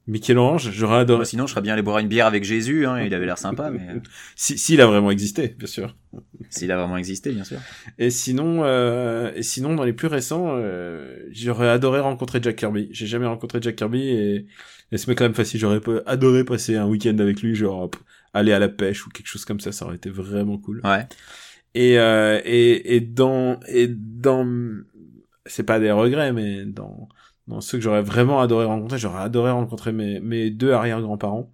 Michel-Ange, j'aurais adoré. Sinon je serais bien allé boire une bière avec Jésus, hein, il avait l'air sympa, mais euh, [LAUGHS] Si, s'il a vraiment existé, bien sûr. s'il a vraiment existé, bien sûr. Et sinon, euh, et sinon, dans les plus récents, euh, j'aurais adoré rencontrer Jack Kirby. J'ai jamais rencontré Jack Kirby et, et ce mec quand même facile. J'aurais adoré passer un week-end avec lui, genre aller à la pêche ou quelque chose comme ça. Ça aurait été vraiment cool. Ouais. Et euh, et et dans et dans c'est pas des regrets, mais dans dans ceux que j'aurais vraiment adoré rencontrer, j'aurais adoré rencontrer mes deux arrière-grands-parents.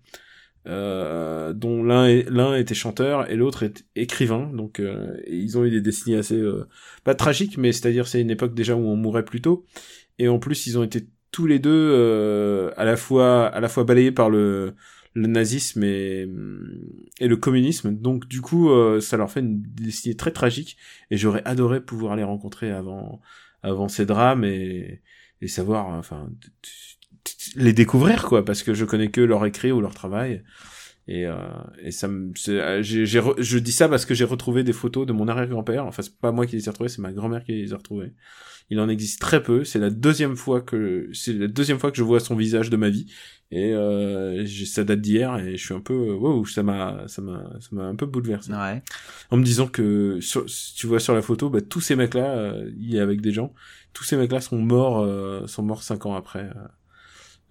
Euh, dont l'un était chanteur et l'autre est écrivain donc euh, ils ont eu des destinées assez euh, pas tragiques mais c'est-à-dire c'est une époque déjà où on mourait plus tôt et en plus ils ont été tous les deux euh, à la fois à la fois balayés par le le nazisme et et le communisme donc du coup euh, ça leur fait une destinée très tragique et j'aurais adoré pouvoir les rencontrer avant avant ces drames et et savoir enfin t- t- les découvrir quoi parce que je connais que leur écrit ou leur travail et, euh, et ça me, euh, j'ai, je dis ça parce que j'ai retrouvé des photos de mon arrière-grand-père. Enfin, c'est pas moi qui les ai retrouvées, c'est ma grand-mère qui les a retrouvées. Il en existe très peu. C'est la deuxième fois que, c'est la deuxième fois que je vois son visage de ma vie. Et euh, j'ai- ça date d'hier et je suis un peu, wow, ça m'a, ça m'a, ça m'a un peu bouleversé. Ouais. En me disant que, sur, tu vois sur la photo, bah, tous ces mecs-là, euh, il est avec des gens. Tous ces mecs-là sont morts, euh, sont morts cinq ans après, euh,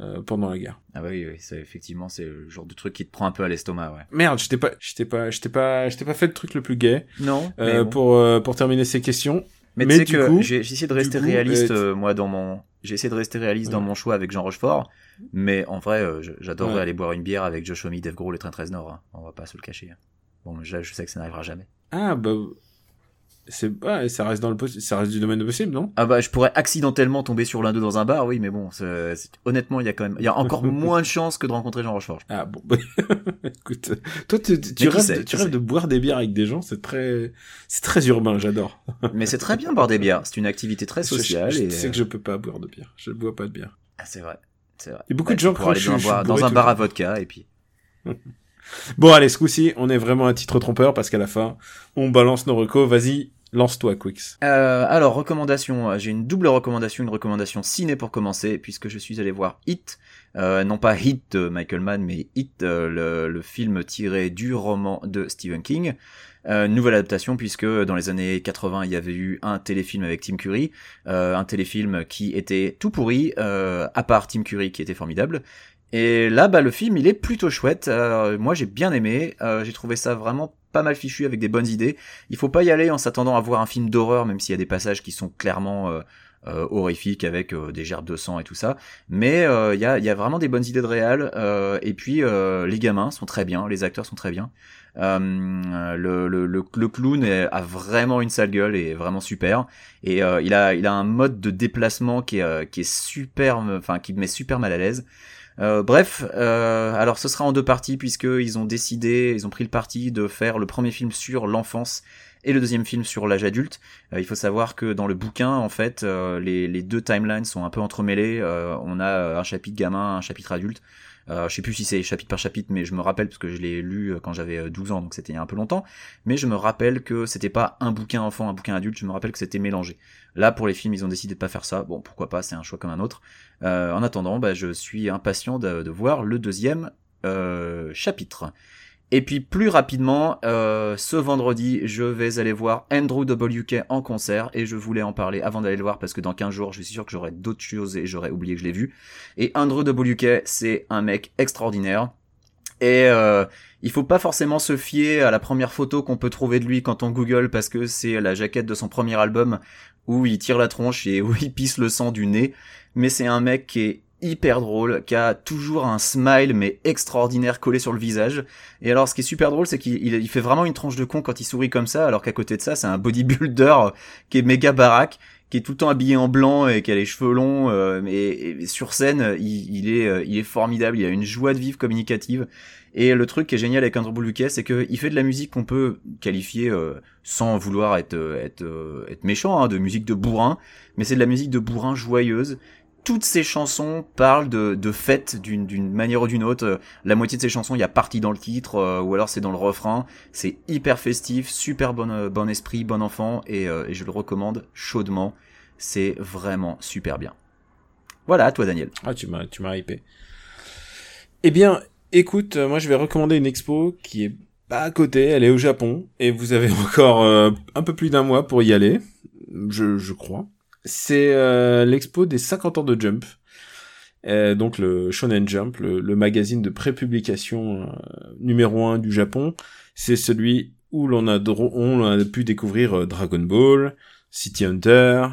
euh, pendant la guerre. Ah bah oui, oui, c'est effectivement c'est le genre de truc qui te prend un peu à l'estomac, ouais. Merde, je t'ai pas, je t'ai pas, je t'ai pas, je t'ai pas fait le truc le plus gay. Non. Euh, mais bon. pour pour terminer ces questions. Mais, mais tu sais que coup- j'ai essayé de rester coup, réaliste moi dans mon j'ai essayé de rester réaliste dans mon choix avec Jean Rochefort, mais en vrai je- j'adorerais Ouais. aller boire une bière avec Josh Homme, Dave Grohl et Train 13 Nord. hein. On va pas se le cacher. hein. Bon, là je sais que ça n'arrivera jamais. Ah bah c'est ça reste dans le ça reste du domaine de possible, non? Ah bah je pourrais accidentellement tomber sur l'un d'eux dans un bar, oui, mais bon, c'est- honnêtement il y a quand même il y a encore [LAUGHS] moins de chances que de rencontrer Jean Rochefort. Ah bon. [LAUGHS] Écoute, toi tu, tu, qui rêves, sait, de, tu qui rêves sait. de boire des bières avec des gens, c'est très c'est très urbain, j'adore. [LAUGHS] mais c'est très bien boire des bières, c'est une activité très Je- je- sociale je, et sais que je peux pas boire de bière. Je bois pas de bière. Ah, c'est vrai. C'est vrai. Il y a beaucoup Bah, de gens que aller je- dans, un je suis bar- dans un bar à vodka et puis Bon allez, ce coup-ci, on est vraiment un titre trompeur parce qu'à la fin, on balance nos recos. Vas-y, Lance-toi, Quix. Euh, alors, recommandation, euh, j'ai une double recommandation, une recommandation ciné pour commencer, puisque je suis allé voir Hit, euh, non pas Hit de Michael Mann, mais Hit, euh, le, le film tiré du roman de Stephen King. Euh, nouvelle adaptation puisque dans les années 80 il y avait eu un téléfilm avec Tim Curry, un téléfilm qui était tout pourri, à part Tim Curry qui était formidable. Et là, bah, le film, il est plutôt chouette. Moi, j'ai bien aimé. J'ai trouvé ça vraiment pas mal fichu avec des bonnes idées. Il faut pas y aller en s'attendant à voir un film d'horreur, même s'il y a des passages qui sont clairement euh, euh, horrifiques avec euh, des gerbes de sang et tout ça. Mais il y, a, vraiment des bonnes idées de réal. et puis, les gamins sont très bien, les acteurs sont très bien. Le, clown a vraiment une sale gueule et est vraiment super. Et il a il a un mode de déplacement qui est qui est super, enfin qui me met super mal à l'aise. Euh, bref, euh, alors ce sera en deux parties puisque ils ont décidé, ils ont pris le parti de faire le premier film sur l'enfance et le deuxième film sur l'âge adulte. Euh, il faut savoir que dans le bouquin, en fait, les, les deux timelines sont un peu entremêlés. Euh, on a un chapitre gamin, un chapitre adulte. Euh, je sais plus si c'est chapitre par chapitre, mais je me rappelle parce que je l'ai lu euh, quand j'avais euh, 12 ans, donc c'était il y a un peu longtemps. Mais je me rappelle que c'était pas un bouquin enfant, un bouquin adulte. Je me rappelle que c'était mélangé. Là, pour les films, ils ont décidé de pas faire ça. Bon, pourquoi pas, c'est un choix comme un autre. Euh, en attendant, bah, je suis impatient de, de voir le deuxième euh, chapitre. Et puis plus rapidement, euh, ce vendredi, je vais aller voir Andrew WK en concert et je voulais en parler avant d'aller le voir parce que dans 15 jours, je suis sûr que j'aurai d'autres choses et j'aurais oublié que je l'ai vu. Et Andrew WK, c'est un mec extraordinaire. Et euh, il faut pas forcément se fier à la première photo qu'on peut trouver de lui quand on Google parce que c'est la jaquette de son premier album où il tire la tronche et où il pisse le sang du nez. Mais c'est un mec qui est hyper drôle, qui a toujours un smile mais extraordinaire collé sur le visage. Et alors ce qui est super drôle, c'est qu'il il- fait vraiment une tranche de con quand il sourit comme ça, alors qu'à côté de ça, c'est un bodybuilder qui est méga baraque, qui est tout le temps habillé en blanc et qui a les cheveux longs. euh, mais et sur scène, il, il est, euh, il est formidable. Il a une joie de vivre communicative. Et le truc qui est génial avec Andrew Boluquet, c'est qu'il fait de la musique qu'on peut qualifier, euh, sans vouloir être, euh, être, euh, être méchant, hein, de musique de bourrin, mais c'est de la musique de bourrin joyeuse. Toutes ces chansons parlent de, de fêtes d'une manière ou d'une autre. Euh, La moitié de ces chansons, il y a partie dans le titre, euh, ou alors c'est dans le refrain. C'est hyper festif, super bon, euh, esprit, bon enfant, et, je le recommande chaudement. C'est vraiment super bien. Voilà, toi Daniel. Ah, tu m'as, tu m'as hypé. Eh bien, écoute, moi je vais recommander une expo qui est pas à côté, elle est au Japon, et vous avez [LAUGHS] encore un peu plus d'un mois pour y aller, je crois. C'est euh, l'expo des 50 ans de Jump. Euh, donc le Shonen Jump, le, le magazine de prépublication euh, numéro un du Japon, c'est celui où l'on a, on a pu découvrir euh, Dragon Ball, City Hunter,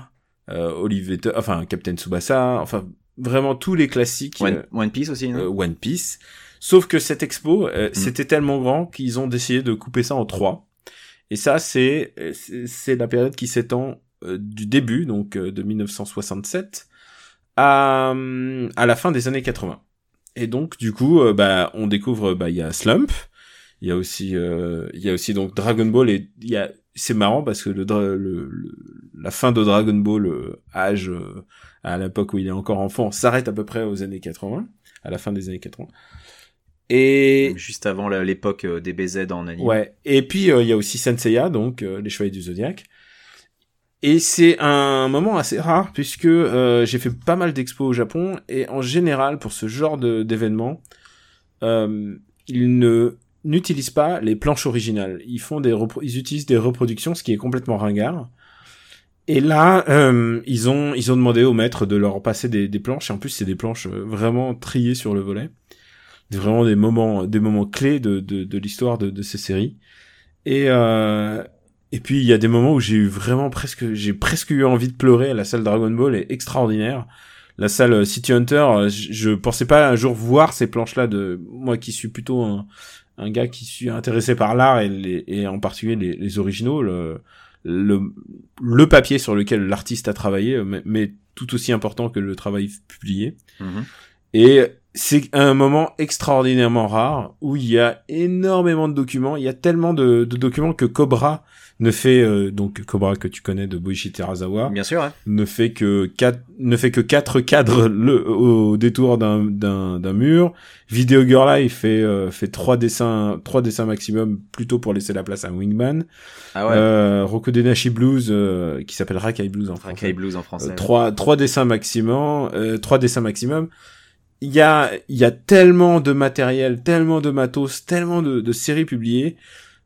euh, Olive, enfin Captain Tsubasa, enfin vraiment tous les classiques. One, euh, One Piece aussi, non One Piece. Sauf que cette expo, euh, c'était tellement grand qu'ils ont décidé de couper ça en trois. Et ça, c'est la période qui s'étend du début, donc euh, de 1967, à, hum, à la fin des années 80. Et donc, du coup, euh, bah, on découvre, bah, il y a Slump, il y a aussi, euh, il y a aussi donc Dragon Ball et il y a, c'est marrant parce que le, le, le- la fin de Dragon Ball, euh, âge, euh, à l'époque où il est encore enfant, s'arrête à peu près aux années 80, à la fin des années 80. Et Juste avant l'époque euh, des BZ en anime. Ouais. Et puis euh, il y a aussi Senseiya, donc euh, les Chevaliers du Zodiaque. Et c'est un moment assez rare puisque euh, j'ai fait pas mal d'expos au Japon et en général pour ce genre d'événements, euh, ils ne n'utilisent pas les planches originales. Ils font des ils utilisent des reproductions, ce qui est complètement ringard. Et là, euh, ils ont ils ont demandé au maître de leur passer des, des planches. Et en plus, c'est des planches vraiment triées sur le volet vraiment des moments des moments clés de de, l'histoire de, de ces séries. Et et puis il y a des moments où j'ai eu vraiment presque j'ai presque eu envie de pleurer. La salle Dragon Ball est extraordinaire. La salle euh, City Hunter, euh, je, je pensais pas un jour voir ces planches-là de moi qui suis plutôt un, un gars qui suis intéressé par l'art et, les, et en particulier les, les originaux, le, le, le papier sur lequel l'artiste a travaillé, mais, mais tout aussi important que le travail publié. Mhm. Et c'est un moment extraordinairement rare où il y a énormément de documents. Il y a tellement de, de documents que Cobra ne fait euh, donc Cobra que tu connais de Boichi Terazawa Bien sûr. hein. ne fait que quatre ne fait que quatre cadres le au détour d'un d'un mur. Video Girl il fait euh, fait trois dessins trois dessins maximum plutôt pour laisser la place à Wingman. Ah ouais. Euh, Rocco Denashi Blues euh, qui s'appelle Rakai Blues en français. Rakai Blues en français. Euh, trois trois dessins maximum euh, trois dessins maximum il y a il y a tellement de matériel tellement de matos tellement de, de séries publiées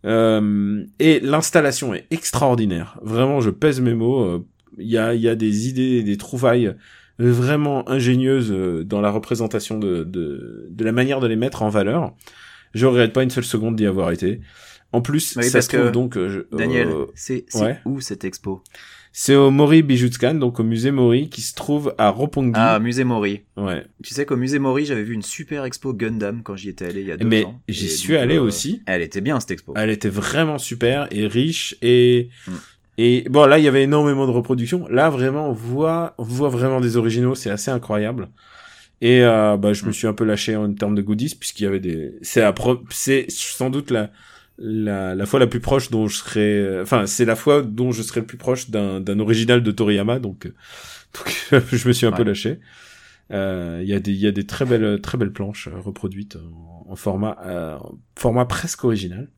euh, et l'installation est extraordinaire. Vraiment je pèse mes mots. Euh, il y a il y a des idées des trouvailles vraiment ingénieuses euh, dans la représentation de, de de la manière de les mettre en valeur. Je regrette pas une seule seconde d'y avoir été. En plus Oui, ça se trouve que, donc euh, je- Daniel, euh, c'est c'est ouais. où cette expo? C'est au Mori Bijutsukan, donc au musée Mori, qui se trouve à Roppongi. Ah, musée Mori. ouais. Tu sais qu'au musée Mori, j'avais vu une super expo Gundam quand j'y étais allé il y a deux Mais ans. j'y Et suis allé euh, aussi. Elle était bien cette expo. Elle était vraiment super et riche et Mm. et bon là il y avait énormément de reproductions. Là vraiment on voit on voit vraiment des originaux, c'est assez incroyable. Et euh, bah je me Mm. suis un peu lâché en termes de goodies puisqu'il y avait des c'est pro- c'est sans doute la la, la fois la plus proche dont je serais enfin c'est la fois dont je serais le plus proche d'un d'un original de Toriyama donc euh, [LAUGHS] donc [LAUGHS] je me suis un peu lâché. Euh, il y a des il y a des très belles très belles planches euh, reproduites en, en format euh, format presque original.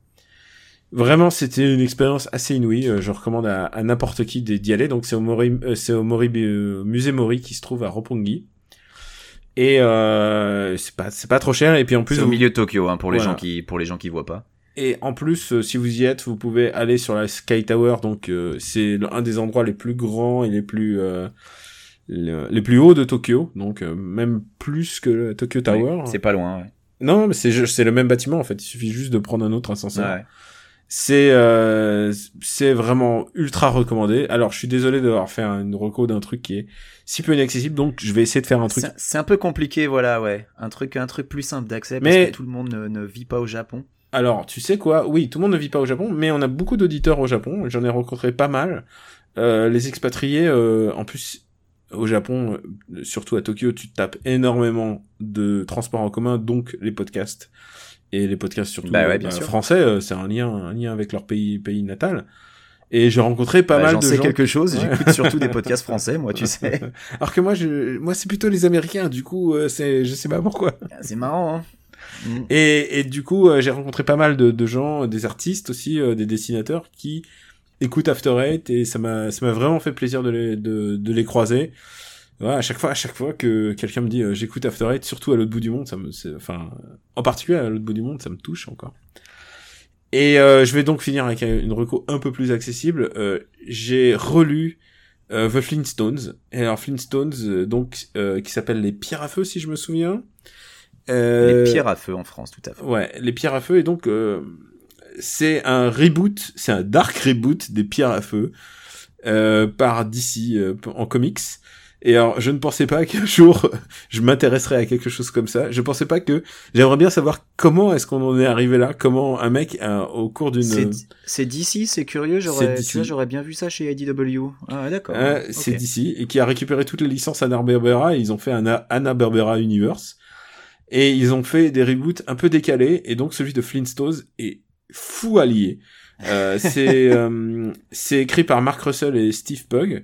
Vraiment c'était une expérience assez inouïe. Euh, je recommande à, à n'importe qui d'y aller. Donc c'est au Mori euh, c'est au Mori euh, musée Mori qui se trouve à Roppongi. Et euh, c'est pas c'est pas trop cher. Et puis en plus C'est au milieu de Tokyo, hein, pour les Voilà. gens qui pour les gens qui voient pas. Et en plus, euh, si vous y êtes, vous pouvez aller sur la Sky Tower. Donc, euh, c'est un des endroits les plus grands et les plus euh, le- les plus hauts de Tokyo. Donc, même plus que le Tokyo Tower. Oui, c'est pas loin. Ouais. Non, mais c'est le même bâtiment en fait. Il suffit juste de prendre un autre ascenseur. Ouais. C'est euh, c'est vraiment ultra recommandé. Alors, je suis désolé d'avoir fait une reco d'un truc qui est si peu inaccessible. Donc, je vais essayer de faire un truc C'est c'est un peu compliqué, voilà, ouais. Un truc, un truc plus simple d'accès parce Mais- que tout le monde ne, ne vit pas au Japon. Alors, tu sais quoi? Oui, tout le monde ne vit pas au Japon, mais on a beaucoup d'auditeurs au Japon. J'en ai rencontré pas mal. Euh, les expatriés, euh, en plus, au Japon, euh, surtout à Tokyo, tu tapes énormément de transports en commun, donc les podcasts. Et les podcasts surtout Bah ouais, euh, bien sûr. français, euh, c'est un lien, un lien avec leur pays, pays natal. Et j'ai rencontré pas Bah, mal de sais gens. quelque chose. Ouais. J'écoute surtout des [LAUGHS] podcasts français, moi, tu sais. Alors que moi, je, moi, c'est plutôt les Américains. Du coup, c'est, je sais pas pourquoi. C'est marrant, hein. Mm. Et, et du coup, euh, j'ai rencontré pas mal de, de gens, des artistes aussi, euh, des dessinateurs qui écoutent After Eight et ça m'a ça m'a vraiment fait plaisir de les de, de les croiser. À chaque fois à chaque fois que quelqu'un me dit euh, j'écoute After Eight, surtout à l'autre bout du monde, ça me enfin en particulier à l'autre bout du monde, ça me touche encore. Et euh, je vais donc finir avec une reco un peu plus accessible. Euh, j'ai relu euh, The Flintstones. Et alors Flintstones, euh, donc euh, qui s'appelle les Pierres à feu si je me souviens. Euh, Les pierres à feu en France, tout à fait. Ouais, les pierres à feu et donc euh, c'est un reboot, c'est un dark reboot des pierres à feu euh, par DC euh, en comics. Et alors, je ne pensais pas qu'un [LAUGHS] jour je m'intéresserais à quelque chose comme ça. Je pensais pas que j'aimerais bien savoir comment est-ce qu'on en est arrivé là, comment un mec euh, au cours d'une C'est c'est DC, c'est curieux. J'aurais, C'est tu vois, DC. j'aurais bien vu ça chez IDW. Ah, d'accord. Euh, c'est DC et qui a récupéré toutes les licences Hanna-Barbera et ils ont fait un Hanna-Barbera Universe et ils ont fait des reboots un peu décalés et donc celui de Flintstones est fou allié. Euh, [LAUGHS] c'est euh, c'est écrit par Mark Russell et Steve Pugh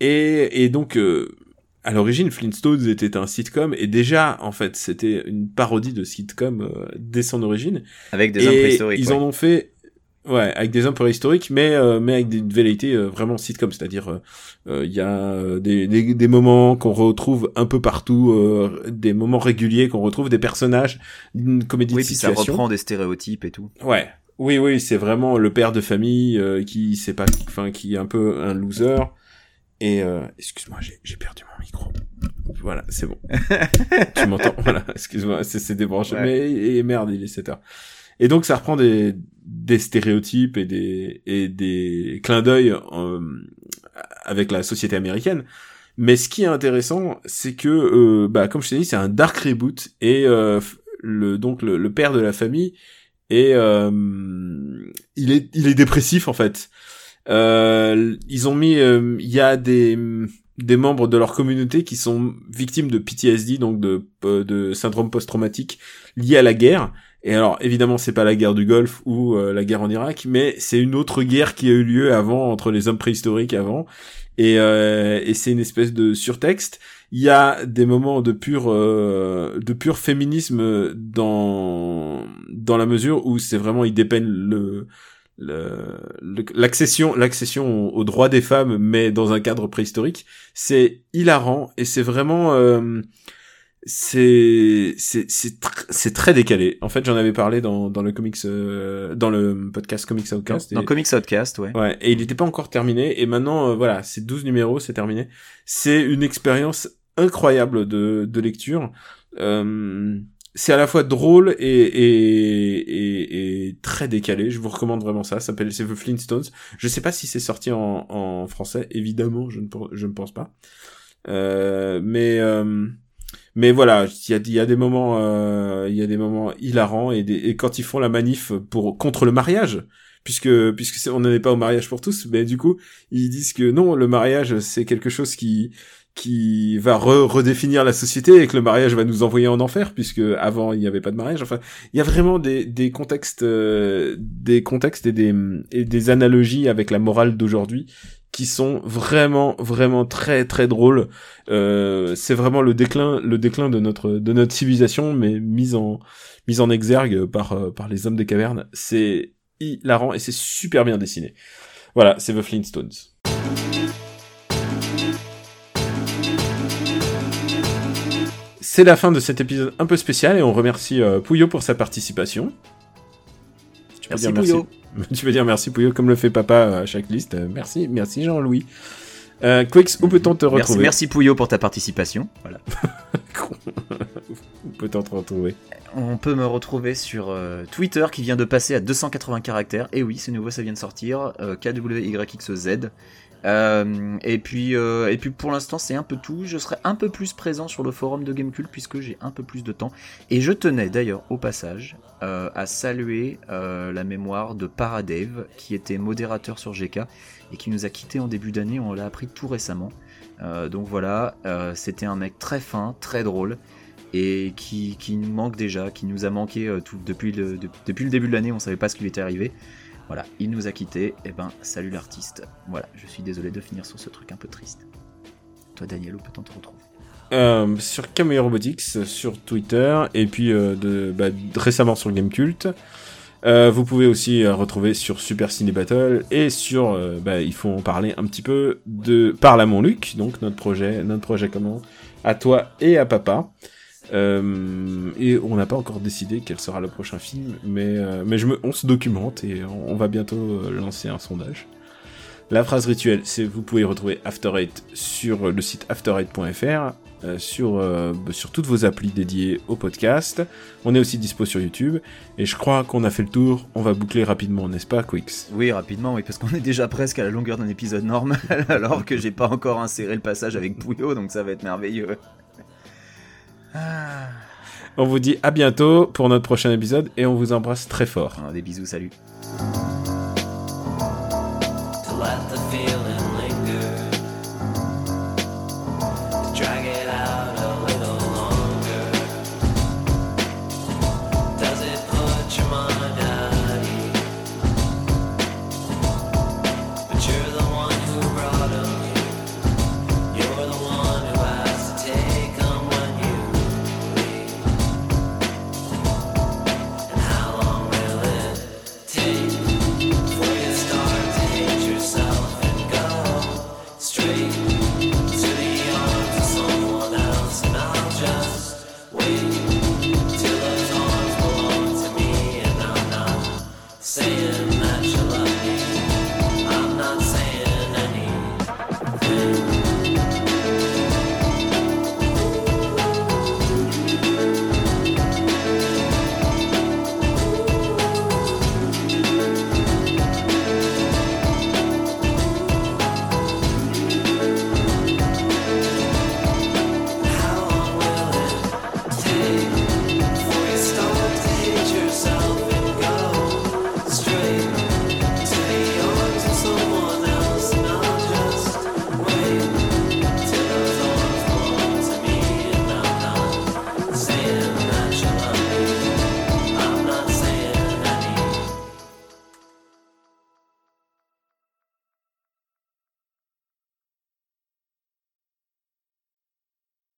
et et donc euh, à l'origine Flintstones était un sitcom et déjà en fait c'était une parodie de sitcom euh, dès son origine Avec des et hommes préhistoriques. Ils ouais. en ont fait, ouais, avec des hommes préhistoriques, mais euh, mais avec des velléités euh, vraiment sitcom, c'est-à-dire euh, euh, il y a euh, des, des des moments qu'on retrouve un peu partout, euh, des moments réguliers qu'on retrouve, des personnages, une comédie Oui, de puis ça reprend des stéréotypes et tout. Ouais. Oui, oui, c'est vraiment le père de famille euh, qui sait pas, enfin, qui est un peu un loser. Et euh, excuse-moi, j'ai j'ai perdu mon micro. Voilà, c'est bon. [LAUGHS] tu m'entends Voilà, excuse-moi, c'est c'est débranché. Ouais. Mais et merde, il est 7 heures. Et donc ça reprend des des stéréotypes et des et des clins d'œil euh, avec la société américaine. Mais ce qui est intéressant, c'est que, euh, bah, comme je t'ai dit, c'est un dark reboot et euh, le donc le, le père de la famille et euh, il est il est dépressif en fait. Euh, ils ont mis, euh, il y a des des membres de leur communauté qui sont victimes de PTSD, donc de, de syndrome post-traumatique lié à la guerre. Et alors évidemment c'est pas la guerre du Golfe ou euh, la guerre en Irak, mais c'est une autre guerre qui a eu lieu avant entre les hommes préhistoriques avant. Et, euh, et c'est une espèce de surtexte. Il y a des moments de pur euh, de pur féminisme dans dans la mesure où c'est vraiment ils dépeignent le l'accession l'accession aux droits des femmes mais dans un cadre préhistorique c'est hilarant et c'est vraiment euh, c'est c'est c'est tr- c'est très décalé en fait j'en avais parlé dans dans le comics euh, dans le podcast comics outcast Dans Comics Outcast, ouais. Ouais, et il n'était pas encore terminé. Et maintenant, euh, voilà, c'est 12 numéros, c'est terminé. C'est une expérience incroyable de, de lecture. Euh, c'est à la fois drôle et, et, et, et très décalé. Je vous recommande vraiment ça. Ça s'appelle c'est The Flintstones. Je sais pas si c'est sorti en, en français. Évidemment, je ne, je ne pense pas. Euh, mais euh, mais voilà, il y a, des moments, euh, il y a des moments hilarants et, des, et quand ils font la manif pour contre le mariage, puisque puisque on n'en est pas au mariage pour tous, mais du coup ils disent que non, le mariage c'est quelque chose qui qui va re- redéfinir la société et que le mariage va nous envoyer en enfer puisque avant il n'y avait pas de mariage. Enfin, il y a vraiment des des contextes euh, des contextes et des et des analogies avec la morale d'aujourd'hui qui sont vraiment vraiment très très drôles. Euh, c'est vraiment le déclin le déclin de notre de notre civilisation mais mise en mise en exergue par euh, par les hommes des cavernes. C'est hilarant et c'est super bien dessiné. Voilà, c'est The Flintstones. C'est la fin de cet épisode un peu spécial et on remercie euh, Pouillot pour sa participation. Merci dire Pouillot. [LAUGHS] Tu peux dire merci Pouillot comme le fait papa euh, à chaque liste. Euh, merci, merci Jean-Louis. Euh, Quix, où peut-on te Merci, retrouver? merci Pouillot pour ta participation. Voilà. [LAUGHS] Où peut-on te retrouver? On peut me retrouver sur euh, Twitter qui vient de passer à 280 caractères. Et oui, c'est nouveau, ça vient de sortir. Euh, KWYXZ. Euh, et puis, euh, et puis pour l'instant, c'est un peu tout. Je serai un peu plus présent sur le forum de Gamecult puisque j'ai un peu plus de temps. Et je tenais d'ailleurs au passage euh, à saluer la mémoire de Paradave qui était modérateur sur GK et qui nous a quitté en début d'année. On l'a appris tout récemment. Donc voilà, c'était un mec très fin, très drôle et qui, nous manque déjà, qui nous a manqué depuis, le, de- depuis le début de l'année, on savait pas ce qui lui était arrivé. Voilà, il nous a quittés, et ben salut l'artiste. Voilà, je suis désolé de finir sur ce truc un peu triste. Toi Daniel, où peut-on te retrouver? Euh, sur Cameo Robotics sur Twitter et puis euh, bah, récemment sur Gamecult. Euh, vous pouvez aussi euh, retrouver sur Super Ciné Battle et sur euh, bah, il faut en parler un petit peu de Parle à mon Luc donc notre projet notre projet commun à toi et à papa Euh, et on n'a pas encore décidé quel sera le prochain film mais euh, mais on se documente et on, va bientôt euh, lancer un sondage la phrase rituelle, c'est vous pouvez retrouver After Eight sur le site after8.fr, euh, sur, sur toutes vos applis dédiées au podcast. On est aussi dispo sur YouTube. Et je crois qu'on a fait le tour. On va boucler rapidement, n'est-ce pas, Quix? Oui, rapidement, oui, parce qu'on est déjà presque à la longueur d'un épisode normal, [LAUGHS] alors que j'ai pas encore inséré le passage avec Pouillot, donc ça va être merveilleux. Ah. On vous dit à bientôt pour notre prochain épisode et on vous embrasse très fort. Des bisous, salut.